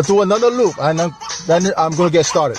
I'll do another loop and then, then I'm gonna get started.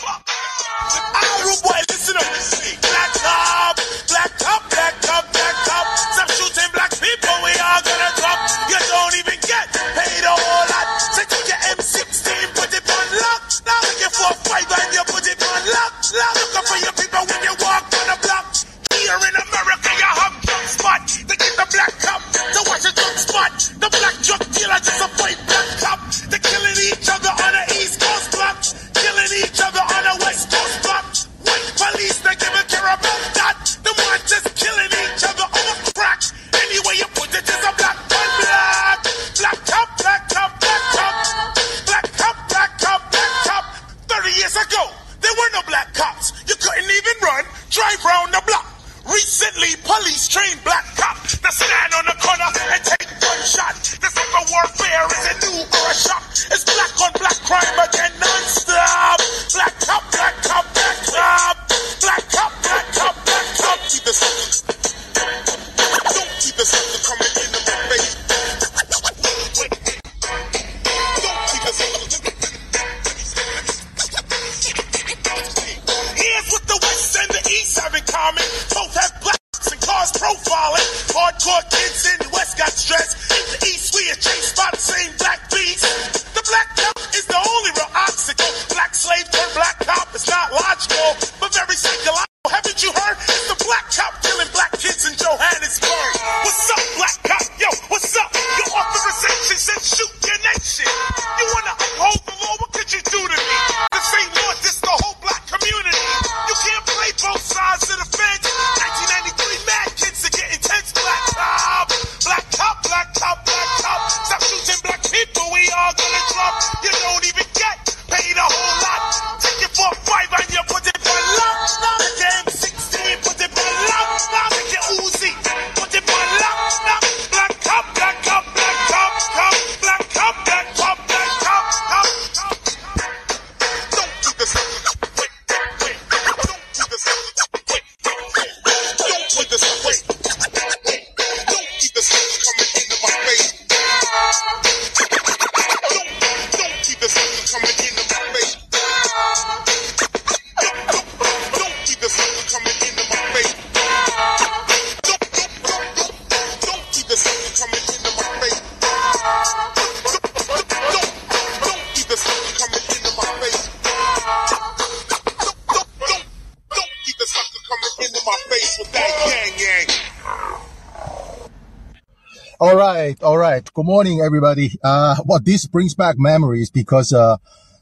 Good morning, everybody. Uh, well, this brings back memories because, uh,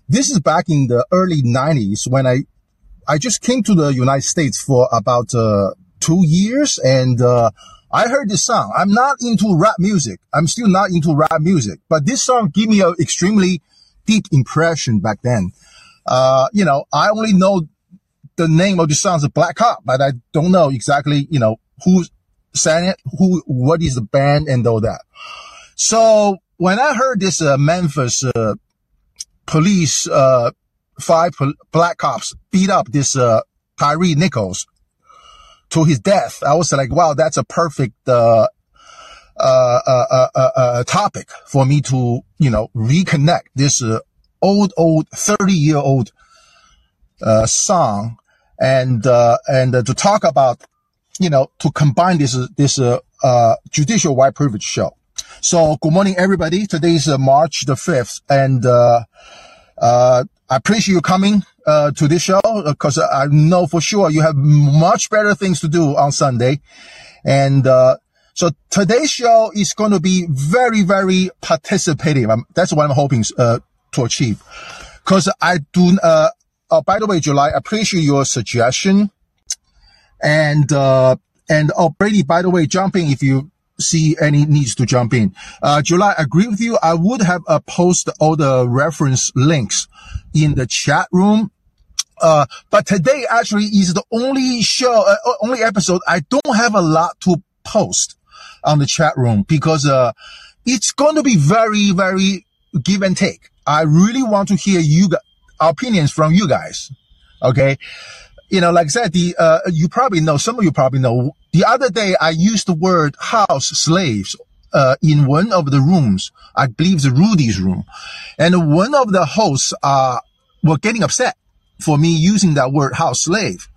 this is back in the early nineties when I, I just came to the United States for about, uh, two years and, uh, I heard this song. I'm not into rap music. I'm still not into rap music, but this song gave me an extremely deep impression back then. Uh, you know, I only know the name of the song is Black Cop, but I don't know exactly, you know, who sang it, who, what is the band and all that. So when I heard this, uh, Memphis, uh, police, uh, five pol- black cops beat up this, uh, Tyre Nichols to his death, I was like, wow, that's a perfect, uh, uh, topic for me to, you know, reconnect this, old, old, 30 year old, uh, song and, uh, and to talk about, you know, to combine this, this, judicial white privilege show. So good morning, everybody. Today is uh, March the 5th and, uh, uh, I appreciate you coming, uh, to this show because I know for sure you have much better things to do on Sunday. And, uh, so today's show is going to be very, very participative. Um, that's what I'm hoping, uh, to achieve. Cause I do, uh, oh, by the way, July, I appreciate your suggestion. And, uh, and, oh, Brady, by the way, jumping if you see any needs to jump in. Uh, July, I agree with you. I would have uh, post all the reference links in the chat room. Uh, but today actually is the only show, uh, only episode I don't have a lot to post on the chat room because, uh, it's going to be very, very give and take. I really want to hear you, opinions from you guys. Okay. you know, like I said, the, uh, you probably know, some of you probably know, the other day I used the word house slaves, uh, in one of the rooms. I believe it's Rudy's room. And one of the hosts, uh, were getting upset for me using that word house slave.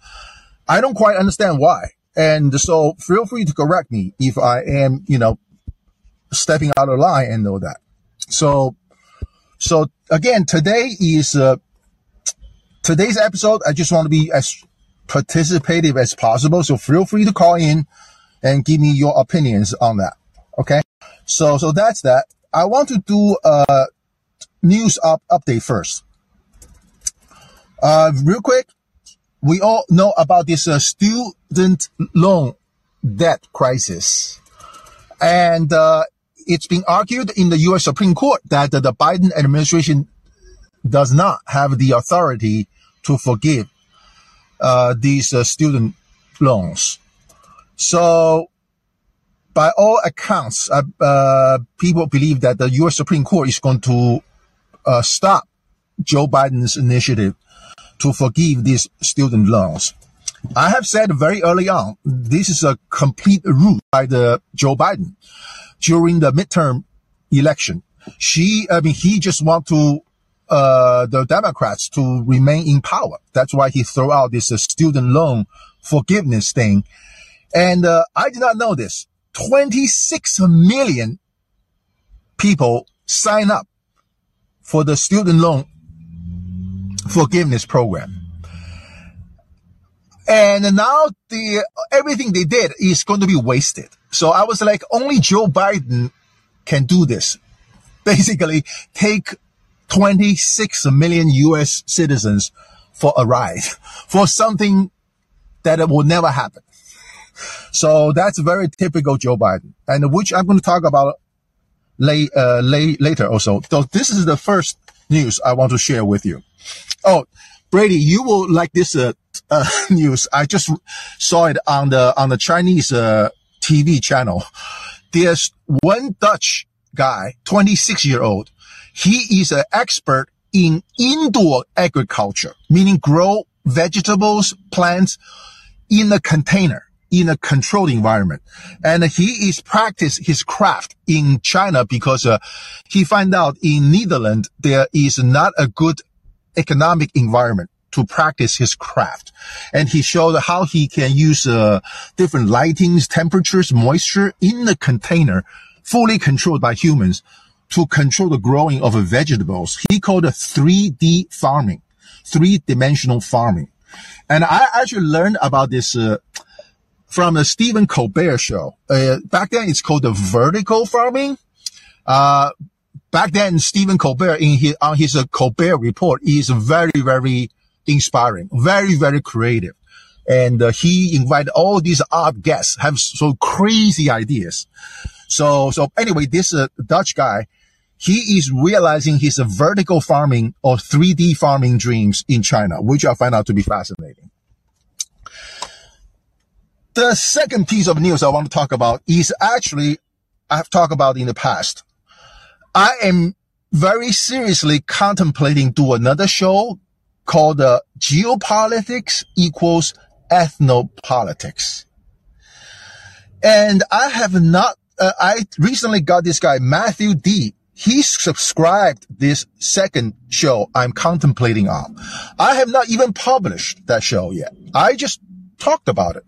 I don't quite understand why. And so feel free to correct me if I am, you know, stepping out of line and know that. So, so again, today is, uh, today's episode. I just want to be as participative as possible. So feel free to call in and give me your opinions on that. Okay. So, so that's that. I want to do a news up update first. Uh, real quick. We all know about this uh, student loan debt crisis. And, uh, it's been argued in the U.S. Supreme Court that the Biden administration does not have the authority to forgive these uh, student loans. So, by all accounts, uh, uh people believe that the U.S. Supreme Court is going to uh, stop Joe Biden's initiative to forgive these student loans. I have said very early on, this is a complete ruse by the Joe Biden during the midterm election. She, I mean, he just want to uh, the Democrats to remain in power. That's why he threw out this uh, student loan forgiveness thing. And uh, I did not know this. 26 million people sign up for the student loan forgiveness program. And now the everything they did is going to be wasted. So I was like, only Joe Biden can do this. Basically, take 26 million US citizens for a ride for something that will never happen. So that's very typical Joe Biden and which I'm going to talk about late, uh, late, later also. So this is the first news I want to share with you. Oh, Brady, you will like this, uh, uh, news. I just saw it on the, on the Chinese, uh, TV channel. There's one Dutch guy, 26 year old, he is an expert in indoor agriculture, meaning grow vegetables, plants in a container, in a controlled environment. And he is practice his craft in China because uh, he find out in Netherlands there is not a good economic environment to practice his craft. And he showed how he can use uh, different lightings, temperatures, moisture in the container, fully controlled by humans to control the growing of vegetables. He called it 3D farming, three dimensional farming. And I actually learned about this, uh, from the Stephen Colbert show. Uh, back then it's called the vertical farming. Uh, back then Stephen Colbert in his, on his uh, Colbert report is very, very inspiring, very, very creative. And uh, he invited all these odd guests have so crazy ideas. So, so anyway, this uh, Dutch guy, he is realizing his vertical farming or 3D farming dreams in China, which I find out to be fascinating. The second piece of news I want to talk about is actually I've talked about in the past. I am very seriously contemplating do another show called uh, geopolitics equals ethnopolitics. And I have not, uh, I recently got this guy, Matthew D he subscribed this second show I'm contemplating on. I have not even published that show yet. I just talked about it.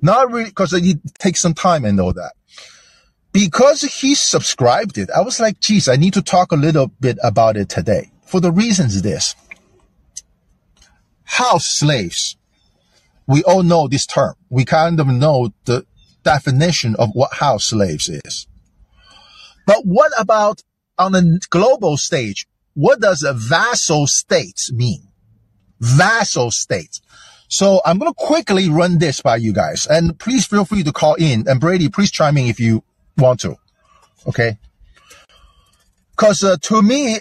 Not really, cause it takes some time and all that. Because he subscribed it, I was like, geez, I need to talk a little bit about it today. For the reasons this. House slaves. We all know this term. We kind of know the definition of what house slaves is. But what about on a global stage, what does a vassal state mean? Vassal state. So I'm going to quickly run this by you guys and please feel free to call in and Brady, please chime in if you want to. Okay. Cause uh, to me,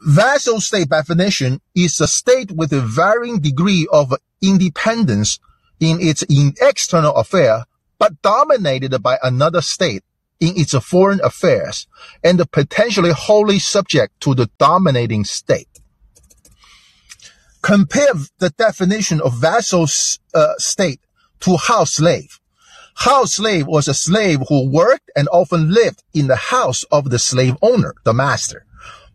vassal state definition is a state with a varying degree of independence in its in external affair, but dominated by another state in its foreign affairs and potentially wholly subject to the dominating state. Compare the definition of vassal uh, state to house slave. House slave was a slave who worked and often lived in the house of the slave owner, the master,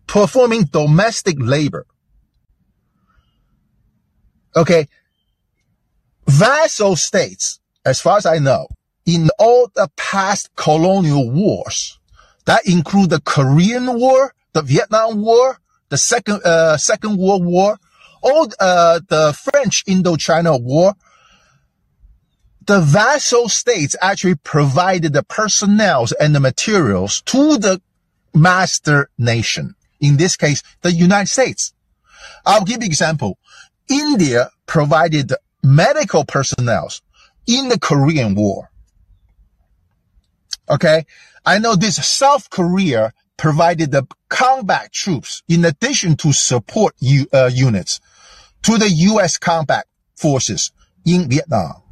performing domestic labor. Okay. Vassal states, as far as I know, in all the past colonial wars, that include the Korean War, the Vietnam War, the Second uh, Second World War, all uh, the French Indochina War, the vassal states actually provided the personnel and the materials to the master nation. In this case, the United States. I'll give you example. India provided medical personnel in the Korean War. Okay. I know this South Korea provided the combat troops in addition to support U, uh, units to the U.S. combat forces in Vietnam.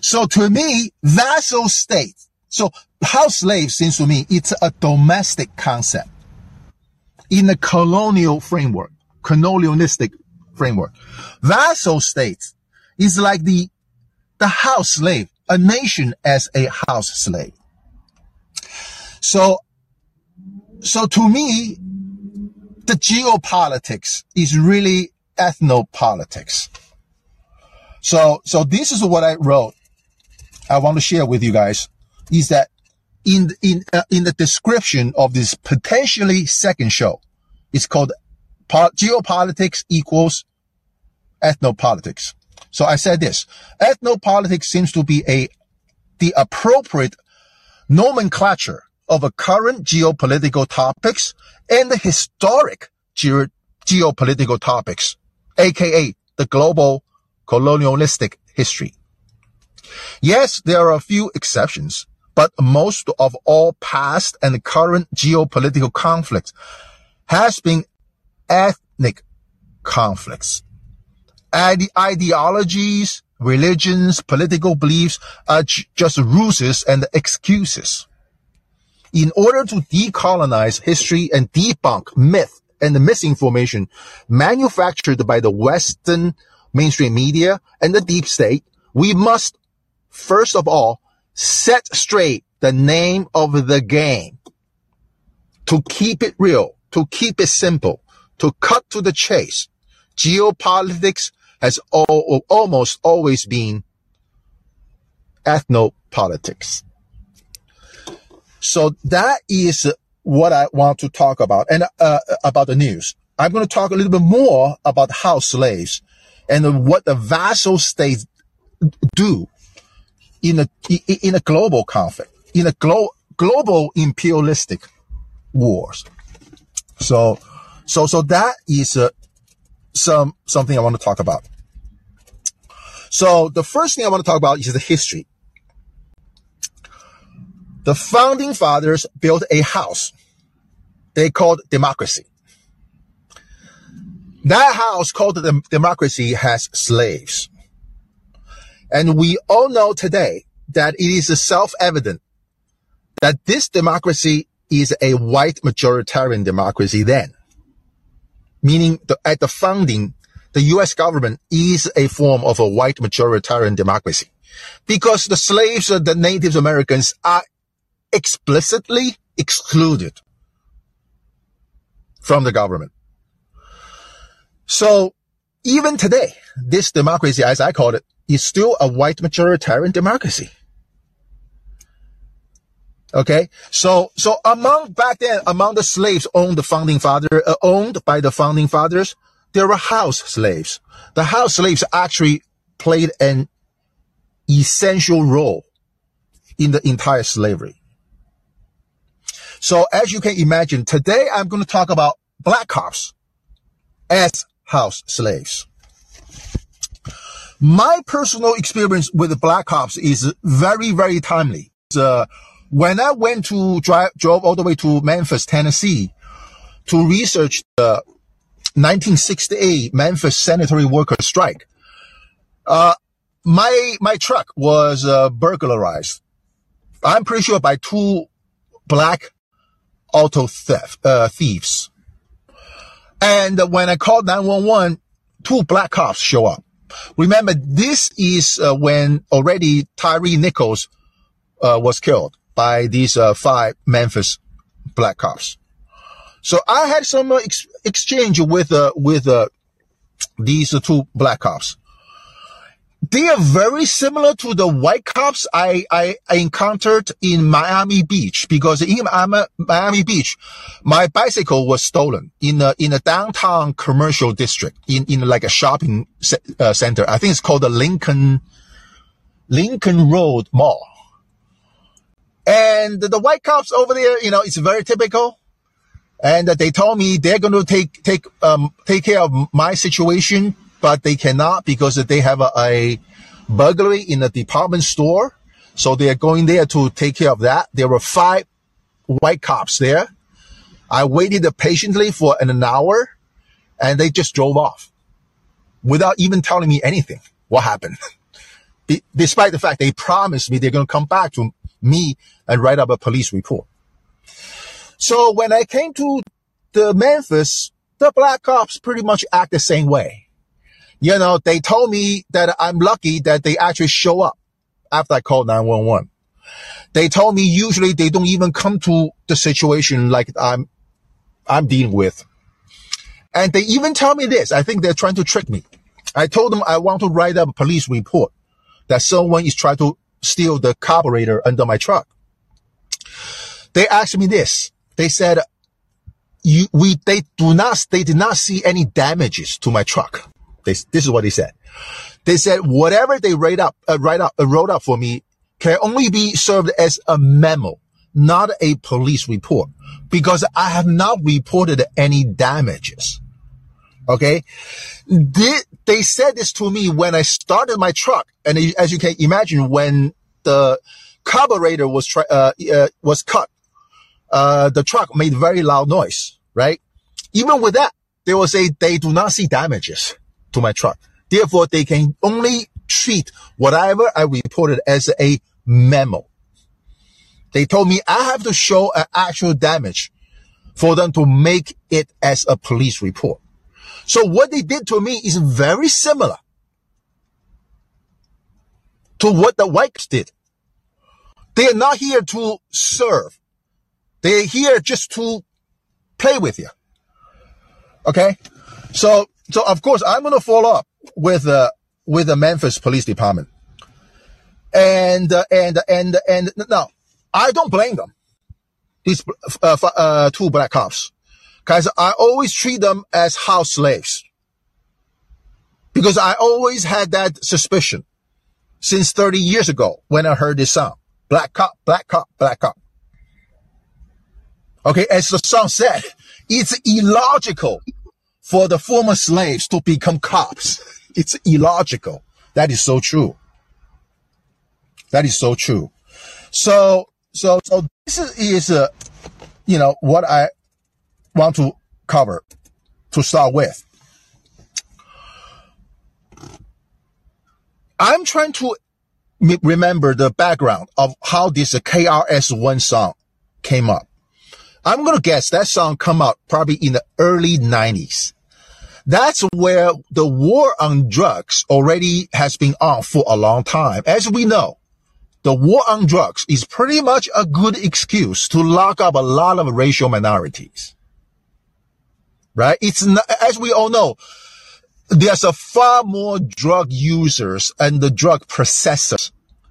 So to me, vassal state. So house slave seems to me it's a domestic concept in a colonial framework, colonialistic framework. Vassal state is like the, the house slave, a nation as a house slave. So, so to me, the geopolitics is really ethnopolitics. So, so this is what I wrote. I want to share with you guys is that in, in, uh, in the description of this potentially second show, it's called geopolitics equals ethnopolitics. So I said this, ethnopolitics seems to be a, the appropriate nomenclature of a current geopolitical topics and the historic ge- geopolitical topics, aka the global colonialistic history. Yes, there are a few exceptions, but most of all past and current geopolitical conflicts has been ethnic conflicts. Ide- ideologies, religions, political beliefs are j- just ruses and excuses in order to decolonize history and debunk myth and the misinformation manufactured by the Western mainstream media and the deep state, we must first of all set straight the name of the game to keep it real, to keep it simple, to cut to the chase. Geopolitics has all, almost always been ethnopolitics. So that is what I want to talk about and uh, about the news. I'm going to talk a little bit more about how slaves and what the vassal states do in a in a global conflict, in a glo- global imperialistic wars. So, so so that is uh, some something I want to talk about. So the first thing I want to talk about is the history the founding fathers built a house they called democracy. That house called the democracy has slaves. And we all know today that it is self-evident that this democracy is a white majoritarian democracy then. Meaning the, at the founding, the US government is a form of a white majoritarian democracy because the slaves, of the Native Americans are explicitly excluded from the government. So even today, this democracy, as I call it, is still a white majoritarian democracy. Okay. So, so among back then, among the slaves owned the founding father, uh, owned by the founding fathers, there were house slaves. The house slaves actually played an essential role in the entire slavery. So as you can imagine, today I'm going to talk about black cops as house slaves. My personal experience with black cops is very, very timely. Uh, when I went to drive, drove all the way to Memphis, Tennessee to research the 1968 Memphis sanitary worker strike, uh, my, my truck was, uh, burglarized. I'm pretty sure by two black auto theft, uh, thieves. And when I called 911, two black cops show up. Remember, this is uh, when already Tyre Nichols uh, was killed by these uh, five Memphis black cops. So I had some uh, ex- exchange with uh, with uh, these two black cops. They are very similar to the white cops I, I, I encountered in Miami Beach because in Miami Beach, my bicycle was stolen in a, in a downtown commercial district in, in like a shopping uh, center. I think it's called the Lincoln, Lincoln Road Mall. And the white cops over there, you know, it's very typical. And they told me they're going to take, take, um, take care of my situation but they cannot because they have a, a burglary in a department store. So they are going there to take care of that. There were five white cops there. I waited patiently for an hour and they just drove off without even telling me anything. What happened? Despite the fact they promised me they're going to come back to me and write up a police report. So when I came to the Memphis, the black cops pretty much act the same way you know, they told me that I'm lucky that they actually show up after I called 911. They told me usually they don't even come to the situation like I'm, I'm dealing with. And they even tell me this. I think they're trying to trick me. I told them I want to write up a police report that someone is trying to steal the carburetor under my truck. They asked me this. They said, you, we, they do not, they did not see any damages to my truck. They, this is what they said. They said whatever they write up, uh, write up, uh, wrote up for me can only be served as a memo, not a police report, because I have not reported any damages. Okay. They, they said this to me when I started my truck. And as you can imagine, when the carburetor was, uh, uh, was cut, uh, the truck made very loud noise, right? Even with that, they will say they do not see damages to my truck. Therefore, they can only treat whatever I reported as a memo. They told me I have to show an actual damage for them to make it as a police report. So what they did to me is very similar to what the whites did. They are not here to serve. They're here just to play with you. Okay. So so of course I'm going to follow up with uh, with the Memphis Police Department, and uh, and and and now I don't blame them. These uh, uh, two black cops, guys, I always treat them as house slaves because I always had that suspicion since 30 years ago when I heard this song, black cop, black cop, black cop. Okay, as the song said, it's illogical for the former slaves to become cops. It's illogical. That is so true. That is so true. So, so, so this is, is uh, you know, what I want to cover to start with. I'm trying to remember the background of how this KRS-One song came up. I'm going to guess that song come out probably in the early 90s. That's where the war on drugs already has been on for a long time. As we know, the war on drugs is pretty much a good excuse to lock up a lot of racial minorities. Right? It's not, as we all know, there's a far more drug users and the drug processors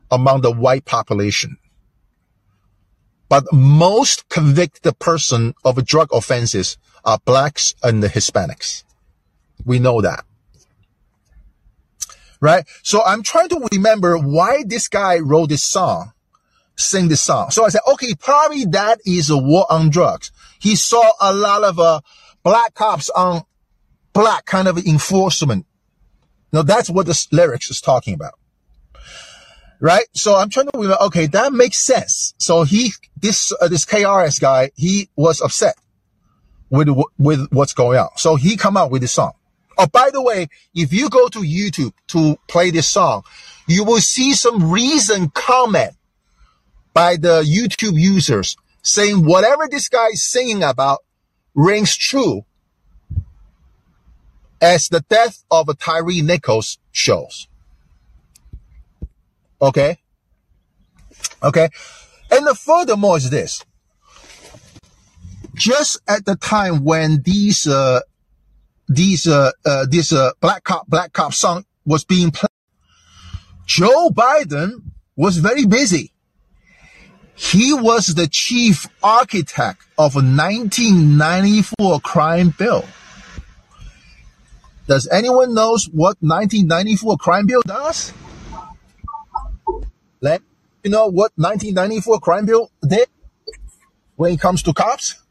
among the white population. But most convicted person of drug offenses are blacks and the Hispanics. We know that. Right? So I'm trying to remember why this guy wrote this song, sing this song. So I said, okay, probably that is a war on drugs. He saw a lot of uh, black cops on black kind of enforcement. Now that's what this lyrics is talking about. Right? So I'm trying to remember, okay, that makes sense. So he, this, uh, this KRS guy, he was upset with, with what's going on. So he come out with this song. Oh, by the way, if you go to YouTube to play this song, you will see some recent comment by the YouTube users saying whatever this guy is singing about rings true as the death of Tyre Nichols shows. Okay? Okay? And the furthermore is this. Just at the time when these, uh, these, uh, uh, this, uh, Black Cop, Black Cop song was being played, Joe Biden was very busy. He was the chief architect of a 1994 crime bill. Does anyone knows what 1994 crime bill does? Let you know what 1994 crime bill did when it comes to cops?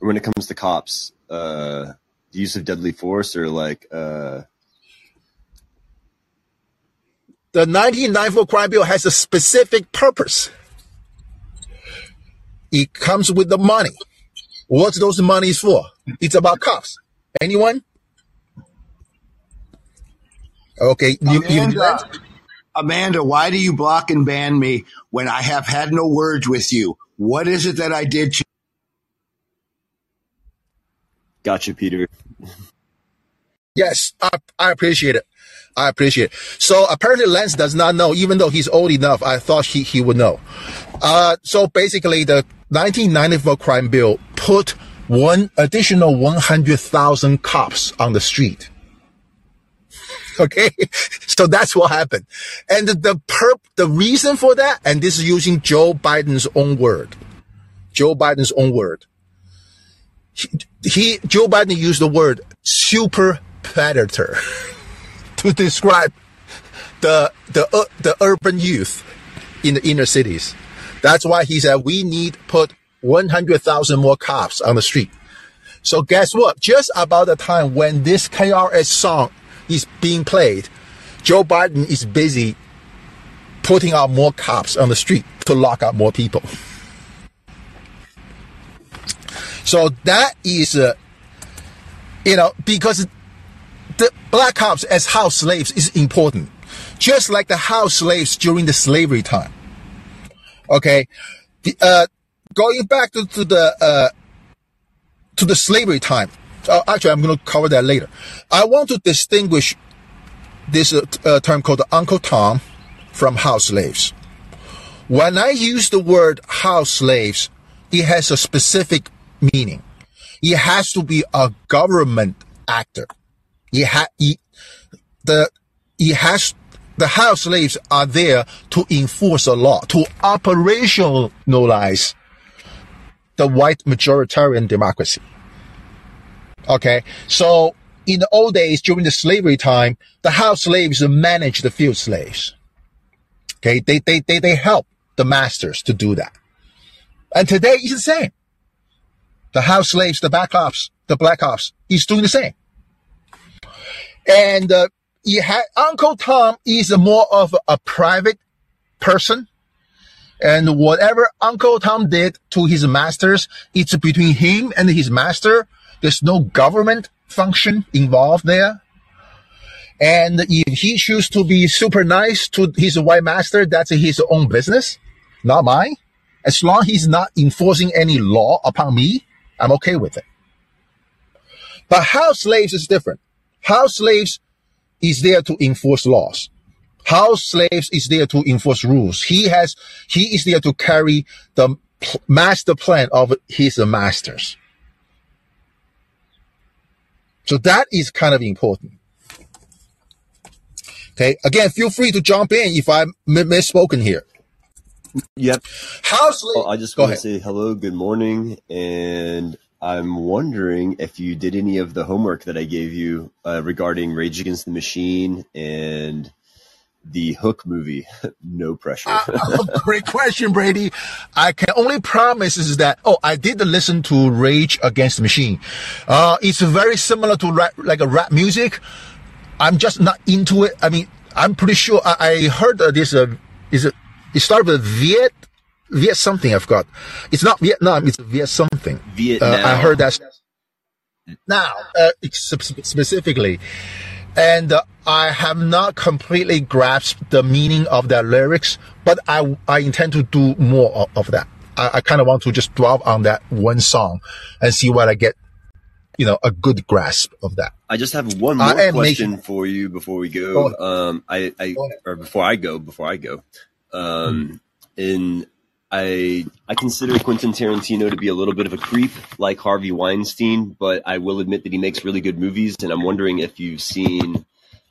When it comes to cops, uh, use of deadly force or like uh, The 1994 crime bill has a specific purpose. It comes with the money. What's those monies for? It's about cops. Anyone? Okay, you, you, Amanda, Amanda, why do you block and ban me when I have had no words with you? What is it that I did to you? gotcha, Peter. Yes, I, I appreciate it. I appreciate it. So apparently Lance does not know, even though he's old enough. I thought he, he would know. Uh, so basically the 1994 crime bill put one additional 100,000 cops on the street. Okay. So that's what happened. And the, the perp, the reason for that, and this is using Joe Biden's own word, Joe Biden's own word. He, he Joe Biden used the word super predator to describe the, the, uh, the urban youth in the inner cities. That's why he said we need put 100,000 more cops on the street. So guess what? Just about the time when this KRS song is being played, Joe Biden is busy putting out more cops on the street to lock up more people. So that is, uh, you know, because the black cops as house slaves is important, just like the house slaves during the slavery time. Okay, the, uh, going back to, to the uh, to the slavery time. Uh, actually, I'm going to cover that later. I want to distinguish this uh, uh, term called Uncle Tom from house slaves. When I use the word house slaves, it has a specific meaning. It has to be a government actor. It ha- the it has the house slaves are there to enforce a law, to operationalize the white majoritarian democracy. Okay. So in the old days, during the slavery time, the house slaves managed the field slaves. Okay. They, they, they, they help the masters to do that. And today it's the same. The house slaves, the black ops, the black ops, he's doing the same. And, uh, you had Uncle Tom is more of a private person. And whatever Uncle Tom did to his masters, it's between him and his master. There's no government function involved there. And if he chooses to be super nice to his white master, that's his own business, not mine. As long as he's not enforcing any law upon me, I'm okay with it. But house slaves is different. House slaves is there to enforce laws. House slaves is there to enforce rules. He has, he is there to carry the master plan of his masters. So that is kind of important. Okay. Again, feel free to jump in if I'm misspoken here. Yep. House slaves. Well, oh, I just want to say hello, good morning, and I'm wondering if you did any of the homework that I gave you uh, regarding Rage Against the Machine and the Hook movie. no pressure. Uh, great question, Brady. I can only promise is that, oh, I did listen to Rage Against the Machine. Uh, it's very similar to rap, like a rap music. I'm just not into it. I mean, I'm pretty sure I, I heard uh, this, uh, is it, it started with Viet, Viet something I've got. It's not Vietnam, it's Viet something. Uh, I heard that now, uh, specifically. And uh, I have not completely grasped the meaning of their lyrics, but I, I intend to do more of, of that. I, I kind of want to just drop on that one song and see what I get you know, a good grasp of that. I just have one more question making- for you before we Go go. Um, I, I Go or before I go, before I go. Um, and I I consider Quentin Tarantino to be a little bit of a creep, like Harvey Weinstein, but I will admit that he makes really good movies. And I'm wondering if you've seen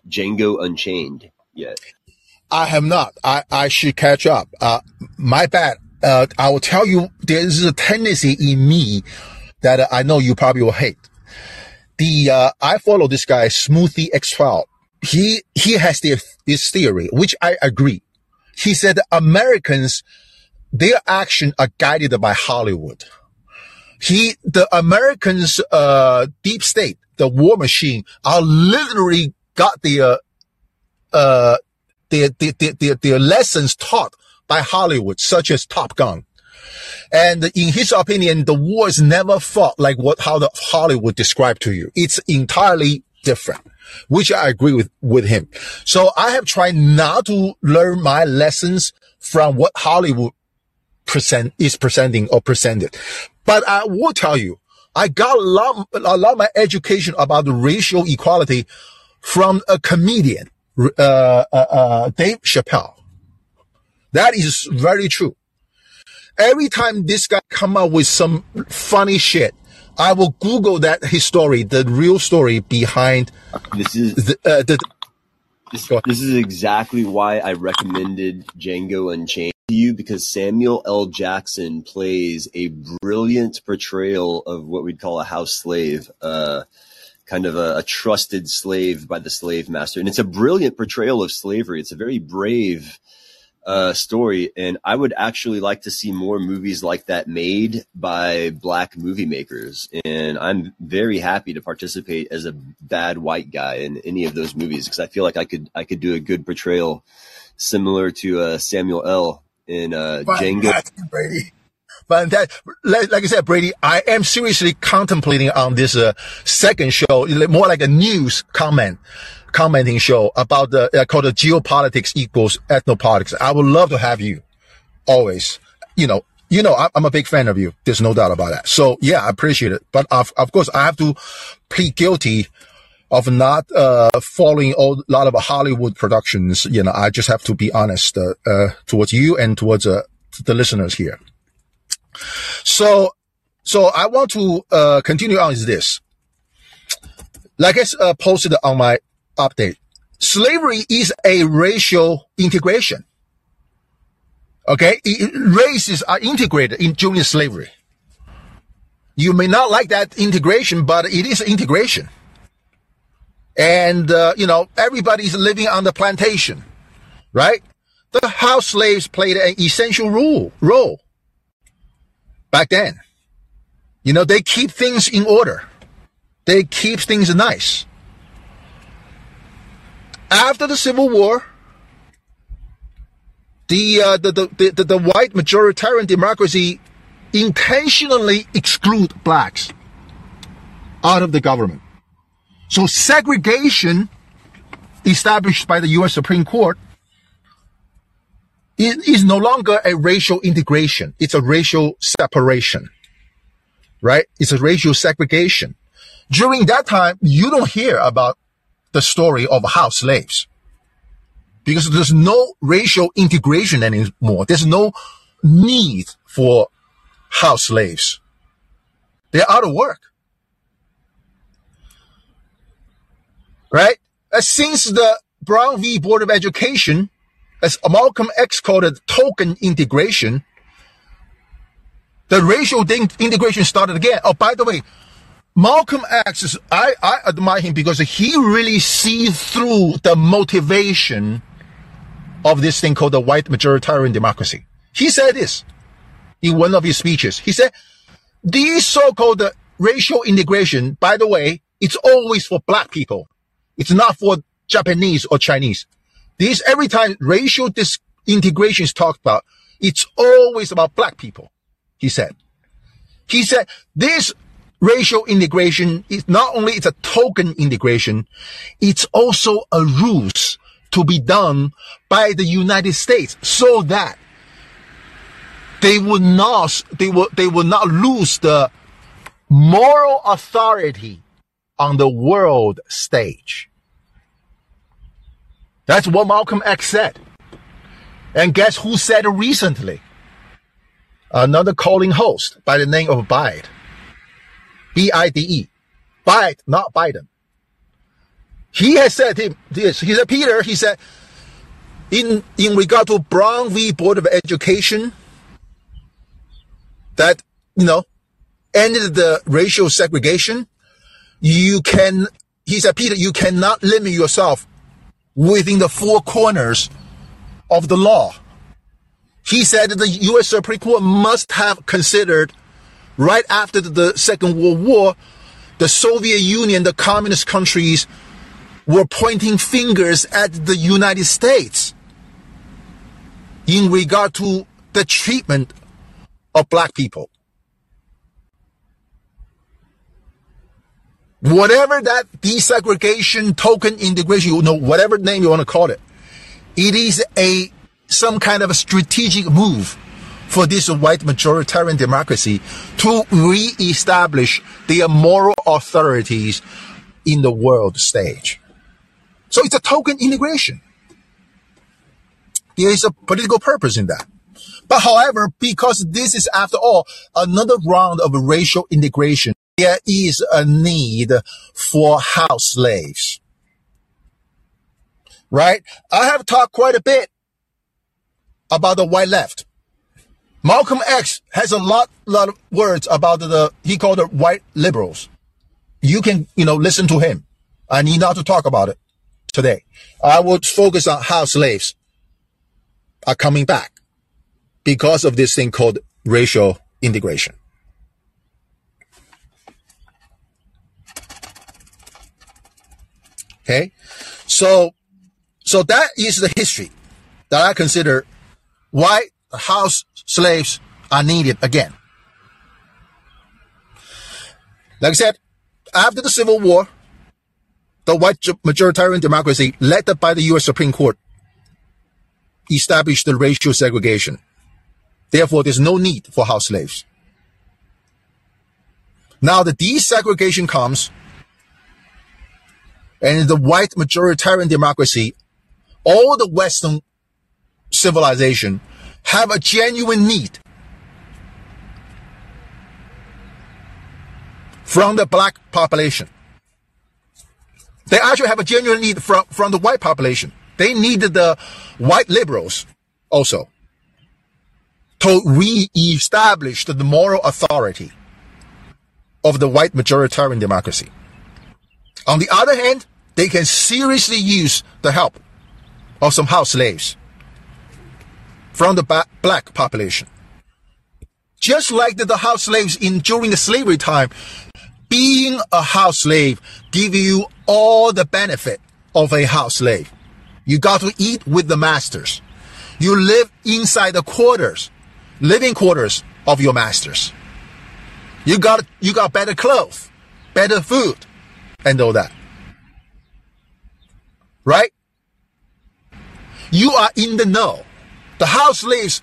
Django Unchained yet. I have not. I, I should catch up. Uh, my bad. Uh, I will tell you, there is a tendency in me that I know you probably will hate. The, uh, I follow this guy, Smoothie X12. He, he has the, this theory, which I agree. He said Americans, their action are guided by Hollywood. He, the Americans, uh, deep state, the war machine are literally got uh, uh, their, their, their, their, their lessons taught by Hollywood, such as Top Gun. And in his opinion, the war is never fought like what, how the Hollywood described to you. It's entirely different, which I agree with, with him. So I have tried not to learn my lessons from what Hollywood present, is presenting or presented. But I will tell you, I got a lot, a lot of my education about the racial equality from a comedian, uh, uh, uh, Dave Chappelle. That is very true. Every time this guy come up with some funny shit, I will Google that his story, the real story behind This is the, uh, the, This, this is exactly why I recommended Django Unchained to you because Samuel L. Jackson plays a brilliant portrayal of what we'd call a house slave, uh, kind of a, a trusted slave by the slave master. And it's a brilliant portrayal of slavery. It's a very brave uh, story. And I would actually like to see more movies like that made by black movie makers. And I'm very happy to participate as a bad white guy in any of those movies because I feel like I could I could do a good portrayal similar to uh, Samuel L. in uh, Django. Fantastic, Brady. Fantastic. Like, like I said, Brady, I am seriously contemplating on this uh, second show, more like a news comment, commenting show about the uh, called the geopolitics equals ethnopolitics. I would love to have you always. You know, you know, I- I'm a big fan of you. There's no doubt about that. So yeah, I appreciate it. But of, of course, I have to plead guilty of not uh following a lot of Hollywood productions. You know, I just have to be honest uh, uh towards you and towards uh, the listeners here. So, so I want to uh continue on is this. Like I uh, posted on my update, slavery is a racial integration. Okay, races are integrated in during slavery. You may not like that integration, but it is integration and uh, you know everybody's living on the plantation, right? The house slaves played an essential role role back then. You know they keep things in order, they keep things nice. After the Civil War, the uh, the, the, the the white majoritarian democracy intentionally exclude blacks out of the government. So segregation established by the U.S. Supreme Court is, is no longer a racial integration. It's a racial separation, right? It's a racial segregation. During that time, you don't hear about the story of house slaves because there's no racial integration anymore. There's no need for house slaves. They're out of work. Right? Since the Brown v. Board of Education, as Malcolm X called it, token integration, the racial integration started again. Oh, by the way, Malcolm X is, I, I admire him because he really sees through the motivation of this thing called the white majoritarian democracy. He said this in one of his speeches. He said, these so-called racial integration, by the way, it's always for black people. It's not for Japanese or Chinese. These every time racial disintegration is talked about, it's always about black people. He said. He said this racial integration is not only it's a token integration, it's also a ruse to be done by the United States so that they would not they will they will not lose the moral authority on the world stage. That's what Malcolm X said. And guess who said it recently? Another Callin host by the name of Bide. B-I-D-E. Bide, not Biden. He has said him this. He said, Peter, he said, in, in regard to Brown v. Board of Education, that, you know, ended the racial segregation, you can, he said, Peter, you cannot limit yourself within the four corners of the law. He said that the U.S. Supreme Court must have considered right after the Second World War, the Soviet Union, the communist countries were pointing fingers at the United States in regard to the treatment of black people. Whatever that desegregation token integration, you know, whatever name you want to call it, it is a some kind of a strategic move for this white majoritarian democracy to re-establish their moral authorities in the world stage. So it's a token integration. There is a political purpose in that. But however, because this is after all another round of racial integration, there is a need for house slaves. Right? I have talked quite a bit about the white left. Malcolm X has a lot, lot of words about the, he called it white liberals. You can, you know, listen to him. I need not to talk about it today. I would focus on how slaves are coming back because of this thing called racial integration. Okay. So, so that is the history that I consider why house slaves are needed again. Like I said, after the Civil War, the white majoritarian democracy led by the U.S. Supreme Court established the racial segregation. Therefore, there's no need for house slaves. Now the desegregation comes and the white majoritarian democracy, all the Western civilization have a genuine need from the black population. They actually have a genuine need from, from the white population. They needed the white liberals also to re-establish the moral authority of the white majoritarian democracy. On the other hand, they can seriously use the help of some house slaves from the black population. Just like the, the house slaves in during the slavery time, being a house slave give you all the benefit of a house slave. You got to eat with the masters. You live inside the quarters, living quarters of your masters. You got, you got better clothes, better food, and all that. Right? You are in the know. The house slaves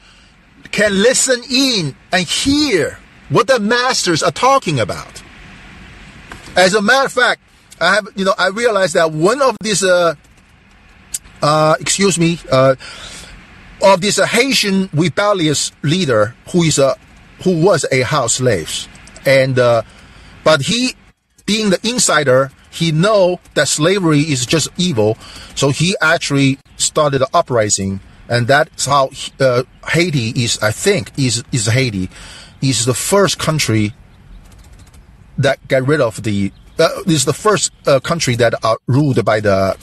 can listen in and hear what the masters are talking about. As a matter of fact, I have, you know, I realized that one of these, uh, uh, excuse me, uh, of this uh, Haitian rebellious leader who is a, who was a house slave, and uh, but he, being the insider, he know that slavery is just evil, so he actually started an uprising and that's how uh, Haiti is. I think is is Haiti is the first country that get rid of the. Uh, is the first uh, country that are ruled by the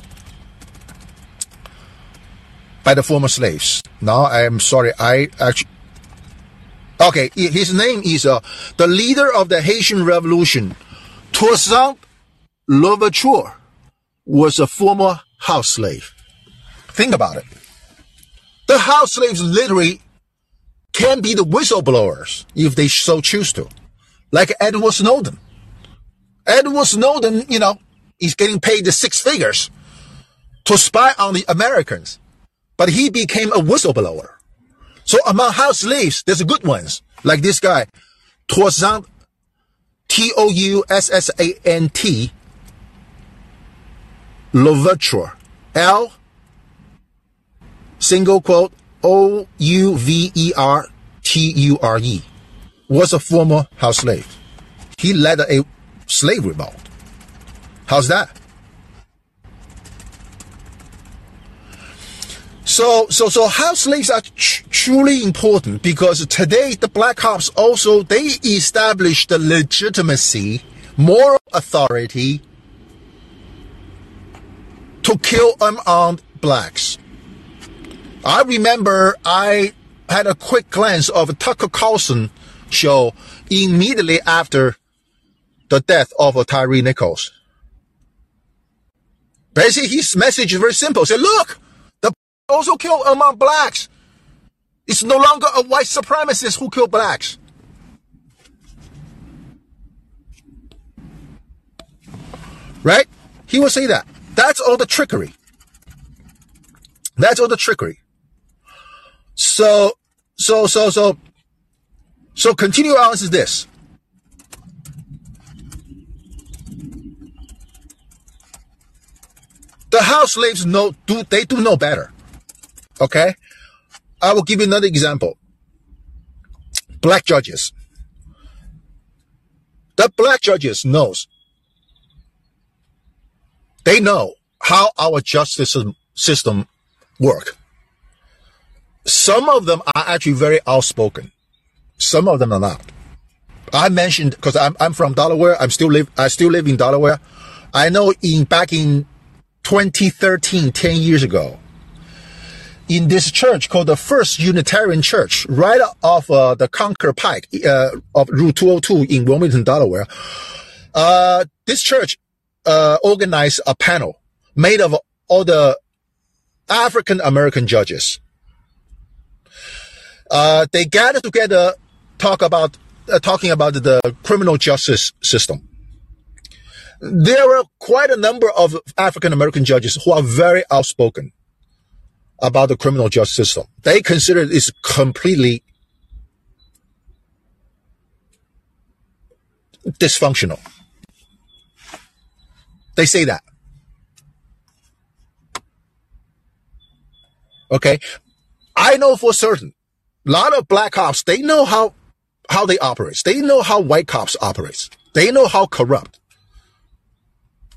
by the former slaves. Now I am sorry. I actually. Okay, his name is uh, the leader of the Haitian Revolution, Toussaint Louverture, was a former house slave. Think about it. The house slaves literally can be the whistleblowers if they so choose to. Like Edward Snowden. Edward Snowden, you know, he's getting paid the six figures to spy on the Americans. But he became a whistleblower. So among house slaves, there's good ones, like this guy, Toussaint, T O U S S A N T, Louverture, L, single quote, O U V E R T U R E, was a former house slave. He led a slave revolt. How's that? So, so, so house slaves are tr- truly important because today the black ops also, they establish the legitimacy, moral authority to kill unarmed blacks. I remember I had a quick glance of Tucker Carlson show immediately after the death of Tyre Nichols. Basically, his message is very simple. Say, look, also kill among blacks. It's no longer a white supremacist who killed blacks. Right? He will say that. That's all the trickery. That's all the trickery. So, so, so, so, so continue on is this. The house slaves know, do, they do know better. Okay. I will give you another example. Black judges. The black judges knows. They know how our justice system work. Some of them are actually very outspoken. Some of them are not. I mentioned because I'm I'm from Delaware. I'm still live I still live in Delaware. I know in back in 2013, 10 years ago, in this church called the First Unitarian Church, right off uh, the Concord Pike uh, of Route 202 in Wilmington, Delaware. Uh, this church uh, organized a panel made of all the African American judges. Uh, they gathered together, talk about uh, talking about the criminal justice system. There were quite a number of African American judges who are very outspoken about the criminal justice system. They consider it's completely dysfunctional. They say that. Okay. I know for certain, a lot of black cops, they know how, how they operate. They know how white cops operate. They know how corrupt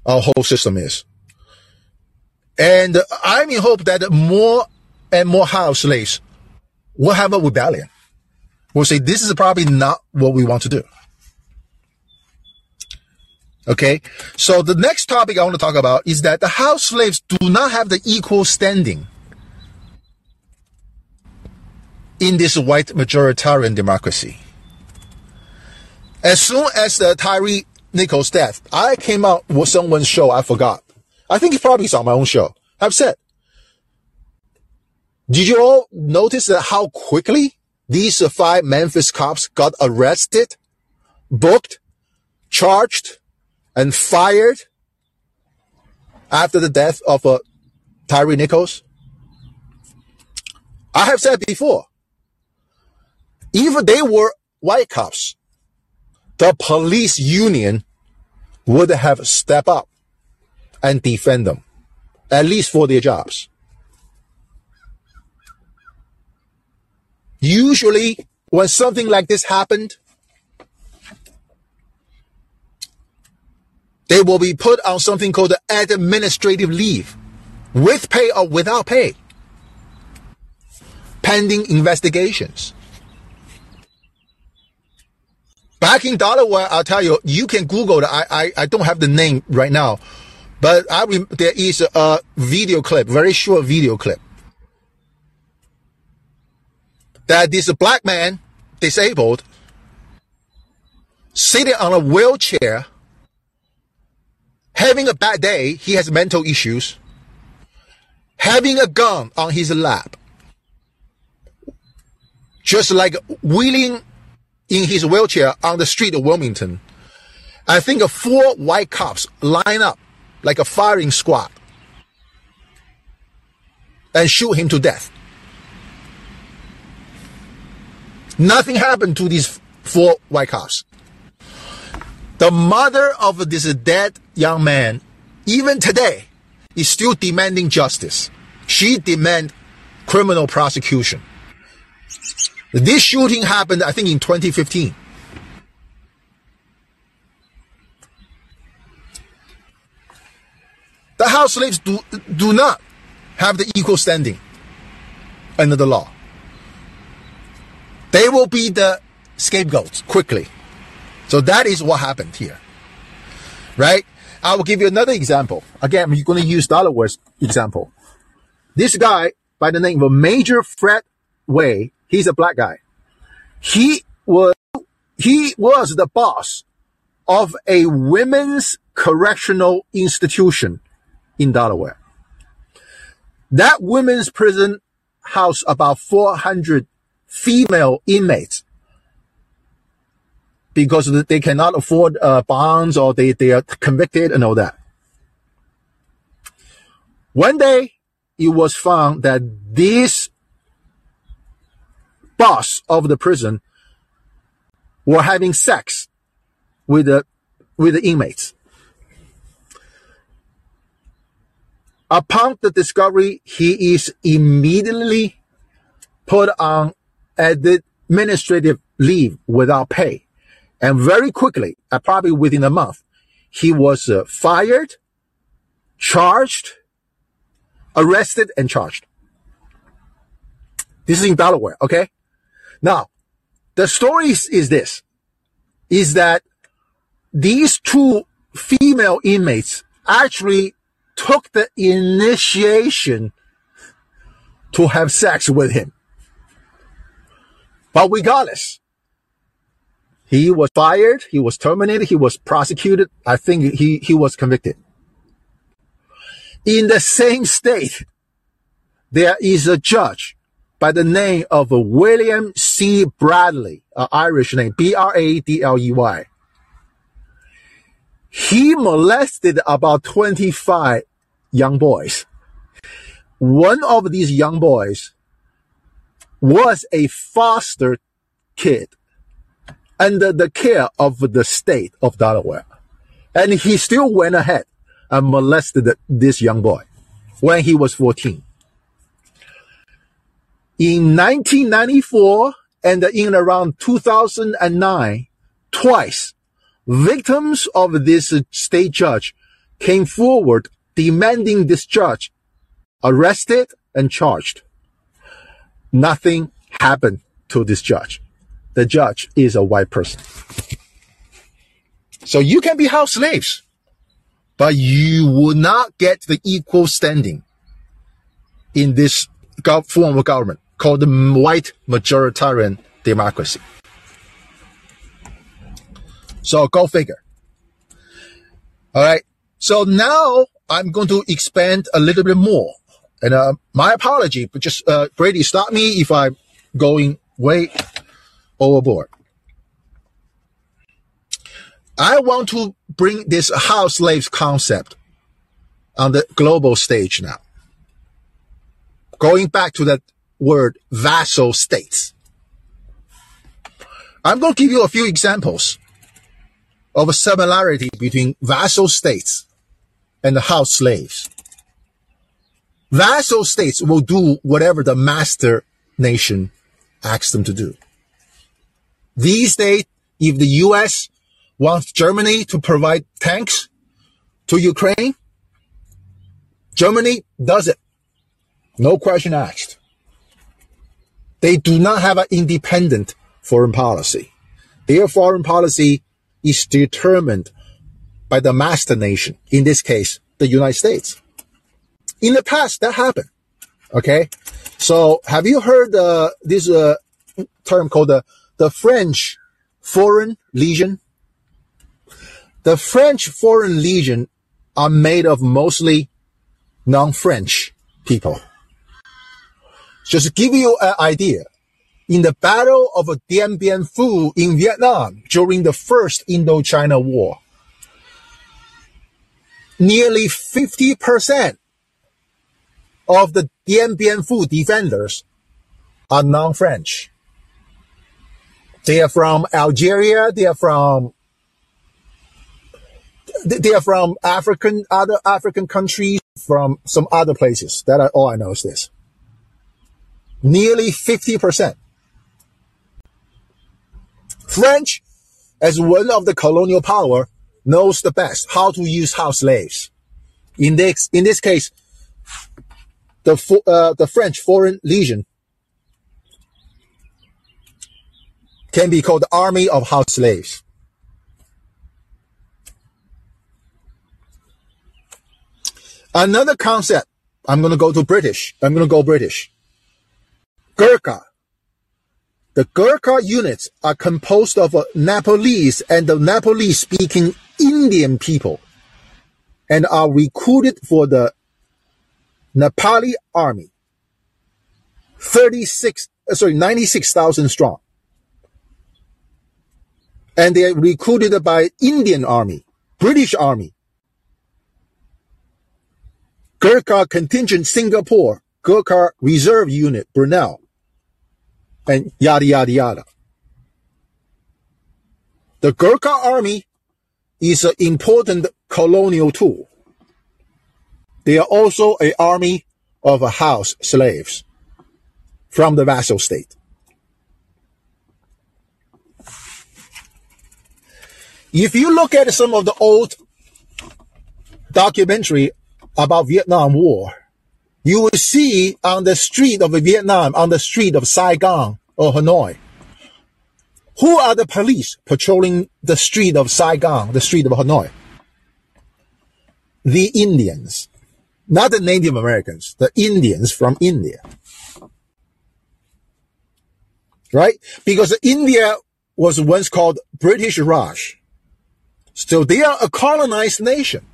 our whole system is. And I'm in hope that more and more house slaves will have a rebellion. Will say this is probably not what we want to do. Okay. So the next topic I want to talk about is that the house slaves do not have the equal standing in this white majoritarian democracy. As soon as the Tyre Nichols' death, I came out with someone's show, I forgot. I think he probably saw my own show. I've said, did you all notice that how quickly these five Memphis cops got arrested, booked, charged, and fired after the death of uh, Tyre Nichols? I have said before, even they were white cops, the police union would have stepped up and defend them, at least for their jobs. Usually, when something like this happened, they will be put on something called administrative leave, with pay or without pay, pending investigations. Back in Delaware, I'll tell you, you can Google it. I, I, I don't have the name right now, but I there is a video clip, very short video clip, that this black man, disabled, sitting on a wheelchair, having a bad day, he has mental issues, having a gun on his lap, just like wheeling in his wheelchair on the street of Wilmington. I think four white cops line up like a firing squad and shoot him to death. Nothing happened to these four white cops. The mother of this dead young man, even today, is still demanding justice. She demand criminal prosecution. This shooting happened, I think, in 2015. The house slaves do, do not have the equal standing under the law. They will be the scapegoats quickly. So that is what happened here. Right? I will give you another example. Again, I'm going to use Delaware's example. This guy by the name of Major Fred Way, he's a black guy. He was, he was the boss of a women's correctional institution in Delaware. That women's prison housed about 400 female inmates because they cannot afford uh, bonds or they, they are convicted and all that. One day, it was found that this boss of the prison were having sex with the, with the inmates. Upon the discovery, he is immediately put on administrative leave without pay. And very quickly, uh, probably within a month, he was uh, fired, charged, arrested, and charged. This is in Delaware, okay? Now, the story is, is this, is that these two female inmates actually took the initiation to have sex with him. But regardless, he was fired, he was terminated, he was prosecuted. I think he, he was convicted. In the same state, there is a judge by the name of William C. Bradley, an Irish name, B-R-A-D-L-E-Y. He molested about 25 young boys. One of these young boys was a foster kid under the care of the state of Delaware. And he still went ahead and molested this young boy when he was 14. In 1994 and in around 2009, twice, victims of this state judge came forward demanding this judge arrested and charged. Nothing happened to this judge. The judge is a white person. So you can be house slaves, but you will not get the equal standing in this form of government called the white majoritarian democracy. So go figure. All right. So now I'm going to expand a little bit more. And uh, my apology, but just uh, Brady, stop me if I'm going way overboard. I want to bring this house slaves concept on the global stage now. Going back to that word vassal states. I'm going to give you a few examples of a similarity between vassal states and the house slaves. Vassal states will do whatever the master nation asks them to do. These days, if the US wants Germany to provide tanks to Ukraine, Germany does it. No question asked. They do not have an independent foreign policy. Their foreign policy is determined by the master nation, in this case, the United States. In the past, that happened. Okay. So have you heard uh, this uh, term called the, the French Foreign Legion? The French Foreign Legion are made of mostly non-French people. Just to give you an idea, in the Battle of Dien Bien Phu in Vietnam during the First Indochina War, nearly 50% of the Dien Bien Phu defenders are non-French. They are from Algeria, they are from they are from African, other African countries, from some other places. That I, all I know is this. Nearly 50%. French, as one of the colonial power, knows the best how to use house slaves. In this, in this case, the, uh, the French Foreign Legion can be called the army of house slaves. Another concept, I'm going to go to British. I'm going to go British. Gurkha. The Gurkha units are composed of Nepalese and the Nepalese speaking Indian people and are recruited for the Nepali army. 36, uh, sorry, 96,000 strong. And they are recruited by Indian army, British army, Gurkha Contingent Singapore, Gurkha Reserve Unit Brunei, and yada yada yada. The Gurkha army is an important colonial tool. They are also an army of house slaves from the vassal state. If you look at some of the old documentary about Vietnam War, you will see on the street of Vietnam, on the street of Saigon or Hanoi, who are the police patrolling the street of Saigon, the street of Hanoi? The Indians, not the Native Americans, the Indians from India. Right? Because India was once called British Raj. So they are a colonized nation.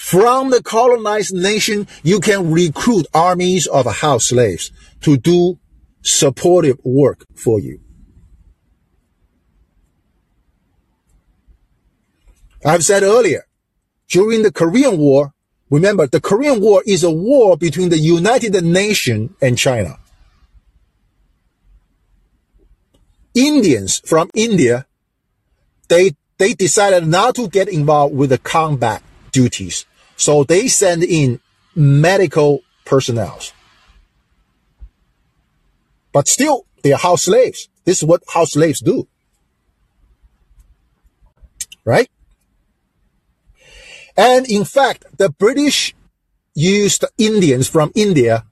From the colonized nation, you can recruit armies of house slaves to do supportive work for you. I've said earlier, during the Korean War, remember the Korean War is a war between the United Nations and China. Indians from India, they, they decided not to get involved with the combat duties. So they send in medical personnel. But still, they are house slaves. This is what house slaves do. Right? And in fact, the British used Indians from India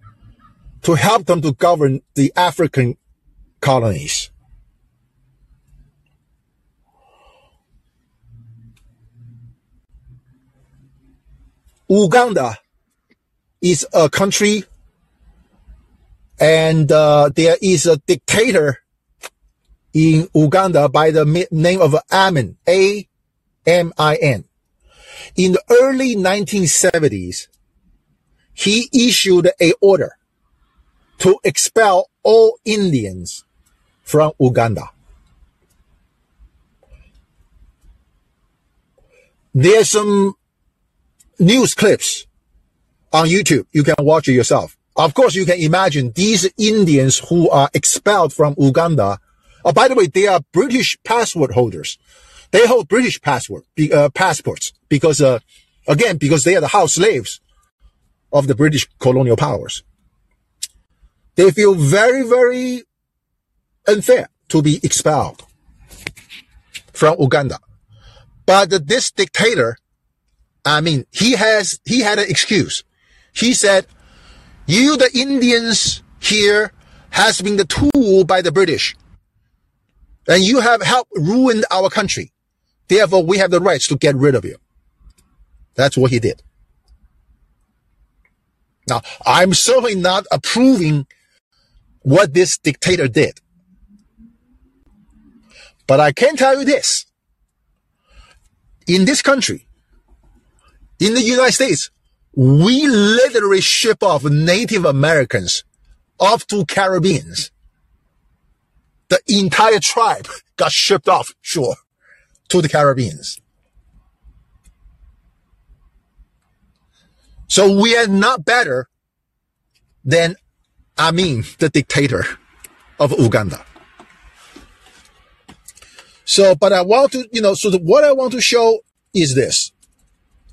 to help them to govern the African colonies. Uganda is a country and uh, there is a dictator in Uganda by the name of Amin, A-M-I-N. In the early 1970s, he issued a order to expel all Indians from Uganda. There's some news clips on YouTube. You can watch it yourself. Of course, you can imagine these Indians who are expelled from Uganda. Oh, by the way, they are British passport holders. They hold British passport, uh, passports because, uh, again, because they are the house slaves of the British colonial powers. They feel very, very unfair to be expelled from Uganda. But this dictator I mean, he has, he had an excuse. He said, you, the Indians here has been the tool by the British and you have helped ruin our country. Therefore, we have the rights to get rid of you. That's what he did. Now, I'm certainly not approving what this dictator did. But I can tell you this. In this country, in the United States, we literally ship off Native Americans off to Caribbeans. The entire tribe got shipped off shore to the Caribbeans. So we are not better than Amin, the dictator of Uganda. So, but I want to, you know, so the, what I want to show is this.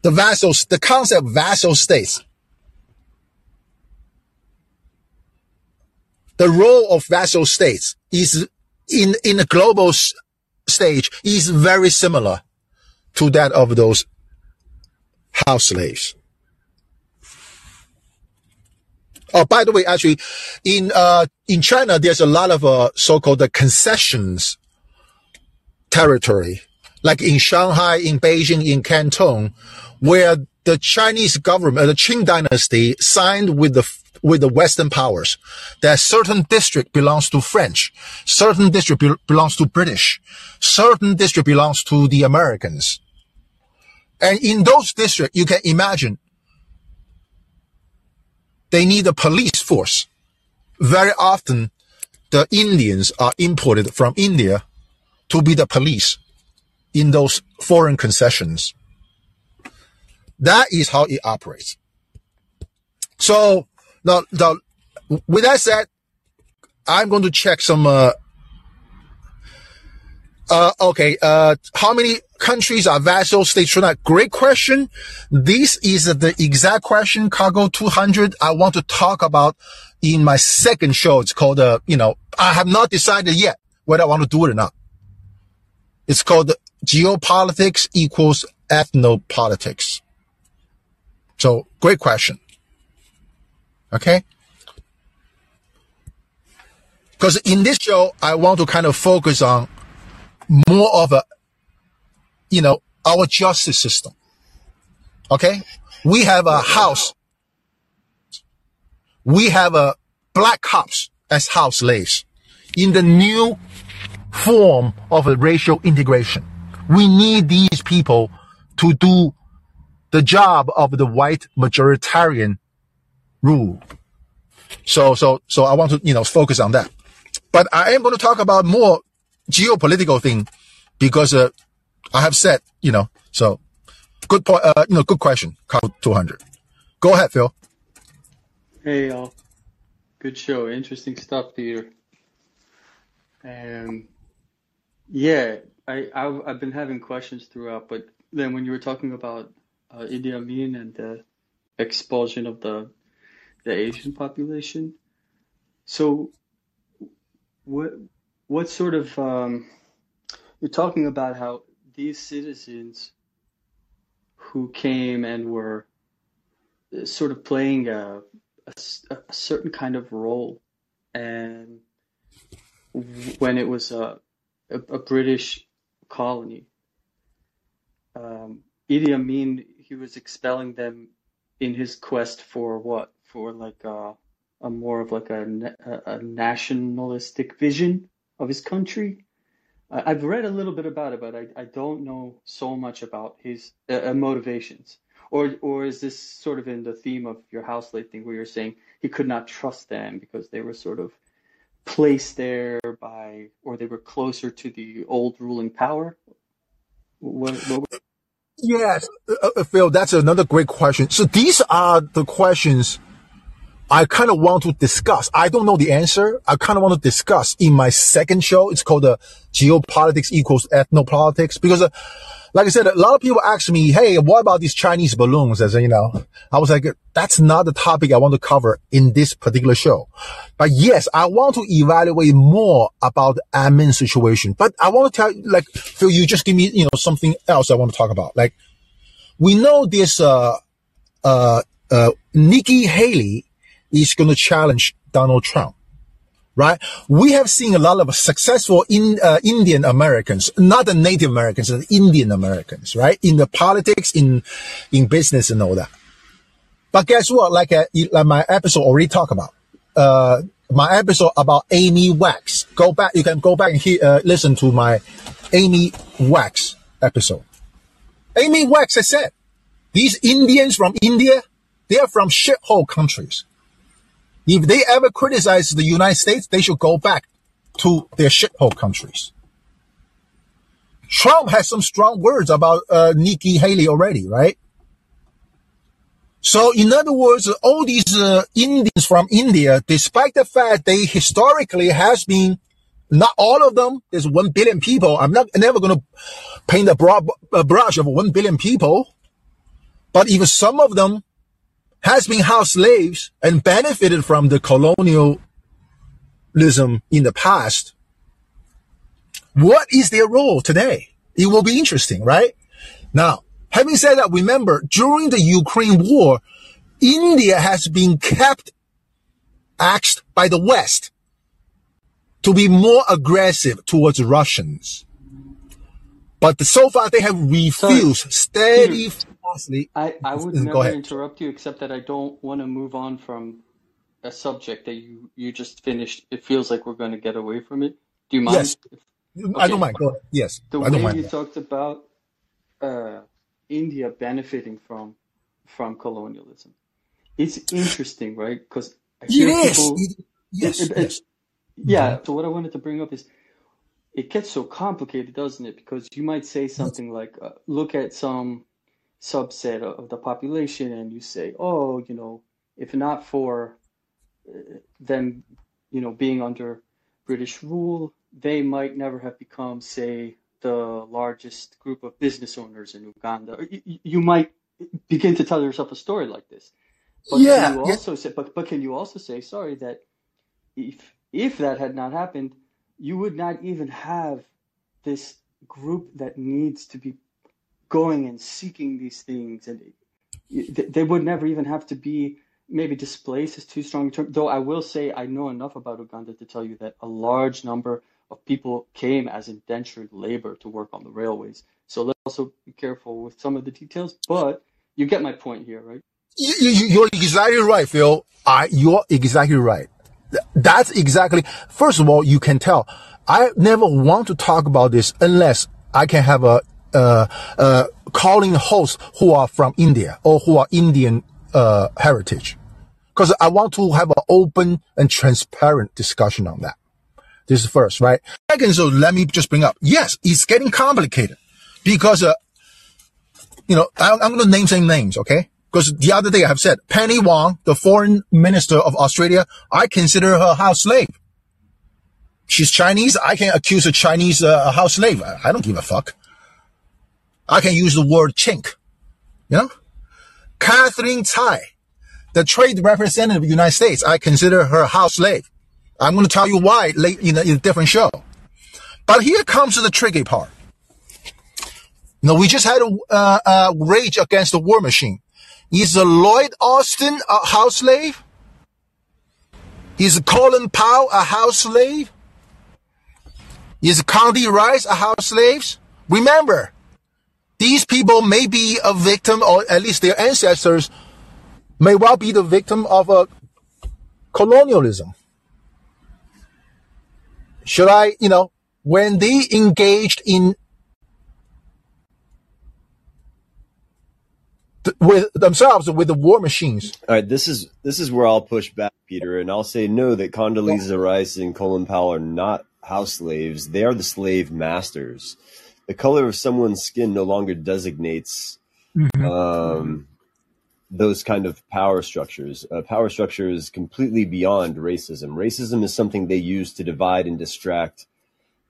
The vassals, the concept vassal states. The role of vassal states is in, in a global stage is very similar to that of those house slaves. Oh, by the way, actually, in uh, in China, there's a lot of uh, so-called concessions territory, like in Shanghai, in Beijing, in Canton, where the Chinese government, uh, the Qing dynasty, signed with the with the Western powers that certain district belongs to French, certain district be- belongs to British, certain district belongs to the Americans. And in those districts, you can imagine they need a police force. Very often, the Indians are imported from India to be the police in those foreign concessions. That is how it operates. So now, now with that said, I'm going to check some. Uh, uh, okay. Uh, how many countries are vassal states? Great question. This is the exact question, Cargo 200. I want to talk about in my second show. It's called, uh, you know, I have not decided yet whether I want to do it or not. It's called geopolitics equals ethnopolitics. So great question. Okay. Because in this show, I want to kind of focus on more of a, you know, our justice system. Okay. We have a house. We have a black cops as house slaves in the new form of a racial integration. We need these people to do the job of the white majoritarian rule. So, so, so I want to, you know, focus on that. But I am going to talk about more geopolitical thing because, uh, I have said, you know, so good point, uh, you know, good question, Carl 200. Go ahead, Phil. Hey, y'all. Good show. Interesting stuff, Peter. Um, yeah, I, I've, I've been having questions throughout, but then when you were talking about uh, Idi Amin and the expulsion of the the Asian population, so what what sort of um, you're talking about how these citizens who came and were uh, sort of playing a, a, a certain kind of role and when it was a, a, a British colony. Um, Idi Amin, he was expelling them in his quest for what? For like a, a more of like a, a nationalistic vision of his country. I've read a little bit about it, but I, I don't know so much about his uh, uh, motivations. Or or is this sort of in the theme of your house slave thing, where you're saying he could not trust them because they were sort of placed there by, or they were closer to the old ruling power? What, what yes, uh, uh, Phil, that's another great question. So these are the questions I kind of want to discuss. I don't know the answer. I kind of want to discuss in my second show. It's called uh, geopolitics equals ethnopolitics because uh, like I said, a lot of people ask me, Hey, what about these Chinese balloons? As you know, I was like, that's not the topic I want to cover in this particular show. But yes, I want to evaluate more about the Amin situation. But I want to tell you, like, Phil, you just give me, you know, something else I want to talk about. Like, we know this, uh, uh, uh, Nikki Haley is going to challenge Donald Trump right? We have seen a lot of successful in, uh, Indian Americans, not the Native Americans, the Indian Americans, right? In the politics, in, in business and all that. But guess what? Like, uh, like my episode already talked about, uh, my episode about Amy Wax. Go back, you can go back and hear, uh, listen to my Amy Wax episode. Amy Wax has said, these Indians from India, they are from shithole countries. If they ever criticize the United States, they should go back to their shithole countries. Trump has some strong words about uh, Nikki Haley already, right? So, in other words, all these uh, Indians from India, despite the fact they historically has been, not all of them, there's one billion people. I'm not never going to paint a broad a brush of one billion people. But even some of them has been house slaves and benefited from the colonialism in the past, what is their role today? It will be interesting, right? Now, having said that, remember during the Ukraine war, India has been kept asked by the West to be more aggressive towards Russians. But so far they have refused mm-hmm. Steadfastly. I, I would never interrupt you except that I don't want to move on from a subject that you, you just finished. It feels like we're going to get away from it. Do you mind? Yes. if- I don't mind. Go ahead. Yes. The I don't way mind. you talked about uh, India benefiting from from colonialism, it's interesting, right? Because Yes. people. Yes. it- it- yes. Yeah. So what I wanted to bring up is, it gets so complicated, doesn't it? Because you might say something like, uh, "Look at some subset of the population," and you say, "Oh, you know, if not for uh, them, you know, being under British rule, they might never have become, say, the largest group of business owners in Uganda." You, you might begin to tell yourself a story like this. But Yeah, can you yeah. also say, but, but can you also say, sorry, that if if that had not happened, you would not even have this group that needs to be going and seeking these things, and they- would never even have to be maybe displaced is too strong a term. Though I will say I know enough about Uganda to tell you that a large number of people came as indentured labor to work on the railways. So let's also be careful with some of the details, but you get my point here, right? You, you're exactly right, Phil. I, you're exactly right. That's exactly, first of all, you can tell. I never want to talk about this unless I can have a, Callin hosts who are from India or who are Indian, uh, heritage. Cause I want to have an open and transparent discussion on that. This is first, right? Second, so let me just bring up. Yes, it's getting complicated because, uh, you know, I, I'm going to name some names, okay? Because the other day I have said Penny Wong, the foreign minister of Australia, I consider her house slave. She's Chinese. I can accuse a Chinese uh, house slave. I, I don't give a fuck. I can use the word chink. You know? Katherine Tai, the trade representative of the United States, I consider her a house slave. I'm going to tell you why late in a, in a different show. But here comes the tricky part. You know, we just had a uh, uh, rage against the war machine. Is Lloyd Austin a house slave? Is Colin Powell a house slave? Is Condi Rice a house slave? Remember, these people may be a victim, or at least their ancestors may well be the victim of a colonialism. Should I, you know, when they engaged in th- with themselves with the war machines. All right, this is this is where I'll push back, Peter, and I'll say no. That Condoleezza Rice and Colin Powell are not house slaves; they are the slave masters. The color of someone's skin no longer designates um, those kind of power structures. Uh, power structure is completely beyond racism. Racism is something they use to divide and distract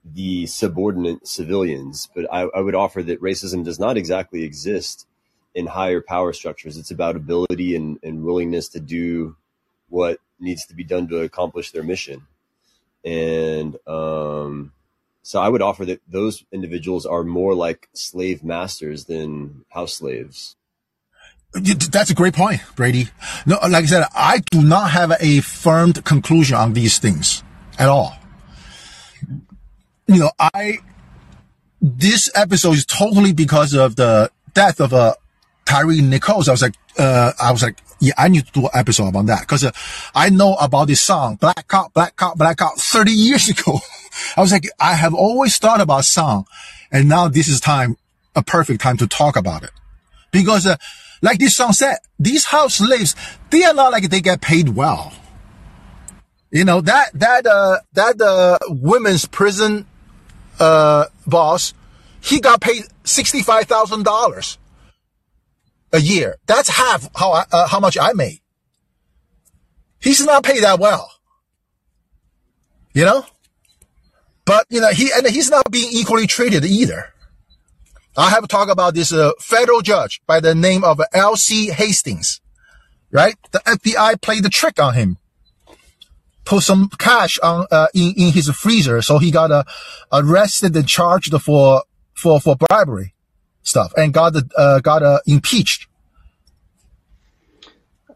the subordinate civilians. But I, I would offer that racism does not exactly exist in higher power structures. It's about ability and, and willingness to do what needs to be done to accomplish their mission. And um, so I would offer that those individuals are more like slave masters than house slaves. That's a great point, Brady. No, like I said, I do not have a firm conclusion on these things at all. You know, I, this episode is totally because of the death of, uh, Tyre Nichols. I was like, uh, I was like, yeah, I need to do an episode about that because uh, I know about this song, Black Cop, Black Cop, Black Cop 30 years ago. I was like, I have always thought about song and now this is time, a perfect time to talk about it because, uh, like this song said, these house slaves, they are not like they get paid well. You know, that, that, uh, that, uh, women's prison, uh, boss, he got paid $65,000 a year. That's half how I, uh, how much I made. He's not paid that well. You know? But, you know, he, and he's not being equally treated either. I have talked about this uh, federal judge by the name of Alcee Hastings, right? The FBI played the trick on him. Put some cash on uh, in in his freezer, so he got uh, arrested and charged for for for bribery stuff, and got uh, got uh, impeached.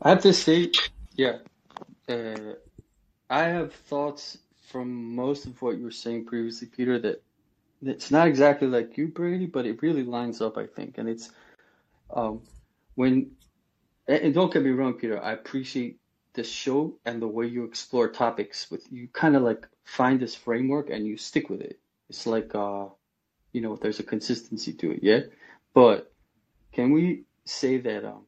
I have to say, yeah, uh, I have thoughts from most of what you were saying previously, Peter, that it's not exactly like you, Brady, but it really lines up, I think. And it's um, when, and don't get me wrong, Peter, I appreciate this show and the way you explore topics with you kind of like find this framework and you stick with it. It's like, uh, you know, there's a consistency to it, yeah? But can we say that um,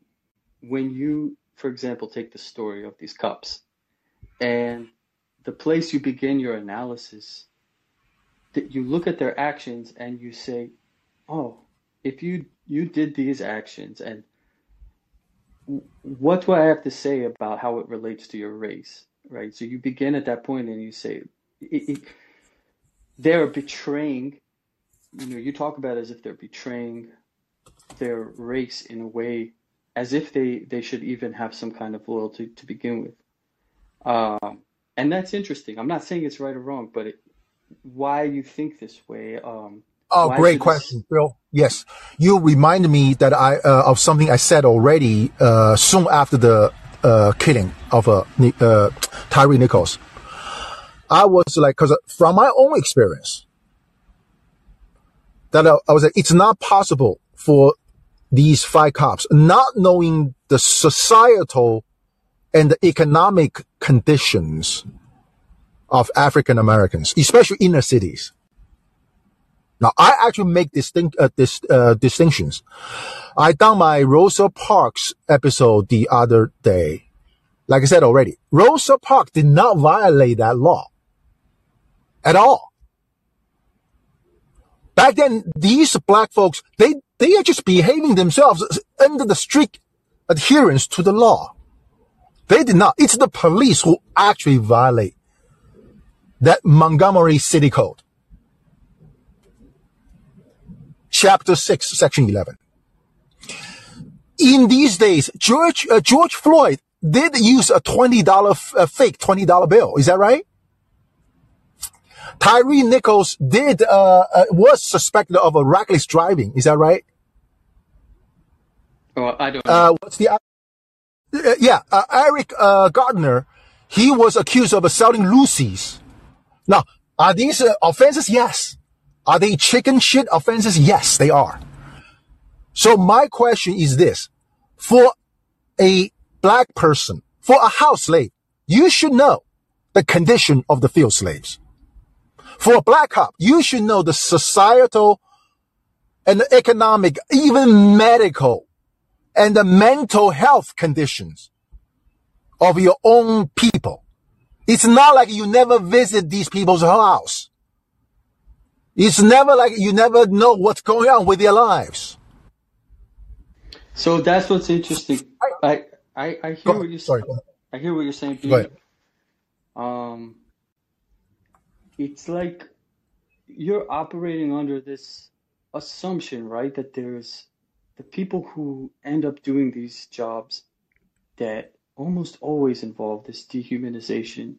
when you, for example, take the story of these cops and the place you begin your analysis, that you look at their actions and you say, oh, if you you did these actions and what do I have to say about how it relates to your race, right? So you begin at that point and you say, it, it, they're betraying, you know, you talk about as if they're betraying their race in a way as if they, they should even have some kind of loyalty to begin with. Um, and that's interesting. I'm not saying it's right or wrong, but it, why you think this way? Um, oh, great question, this... Bill. Yes, you remind me that I uh, of something I said already uh, soon after the uh, killing of uh, uh, Tyre Nichols. I was like, because from my own experience, that I, I was like, it's not possible for these five cops, not knowing the societal and the economic conditions of African Americans, especially inner cities. Now, I actually make distinct uh, dis, uh, distinctions. I done my Rosa Parks episode the other day. Like I said already, Rosa Parks did not violate that law at all. Back then, these black folks, they, they are just behaving themselves under the strict adherence to the law. They did not. It's the police who actually violate that Montgomery City Code. Chapter 6, Section 11. In these days, George, uh, George Floyd did use a $20 uh, fake $20 bill. Is that right? Tyre Nichols did, uh, uh, was suspected of a reckless driving. Is that right? Well, I don't uh, what's the yeah, uh, Eric uh, Gardner, he was accused of selling loosies. Now, are these uh, offenses? Yes. Are they chicken shit offenses? Yes, they are. So my question is this. For a black person, for a house slave, you should know the condition of the field slaves. For a black cop, you should know the societal and the economic, even medical and the mental health conditions of your own people. It's not like you never visit these people's house. It's never like you never know what's going on with their lives. So that's what's interesting. I I, I hear what you're Sorry, I hear what you're saying. Pete. Um, it's like you're operating under this assumption, right? That there's the people who end up doing these jobs that almost always involve this dehumanization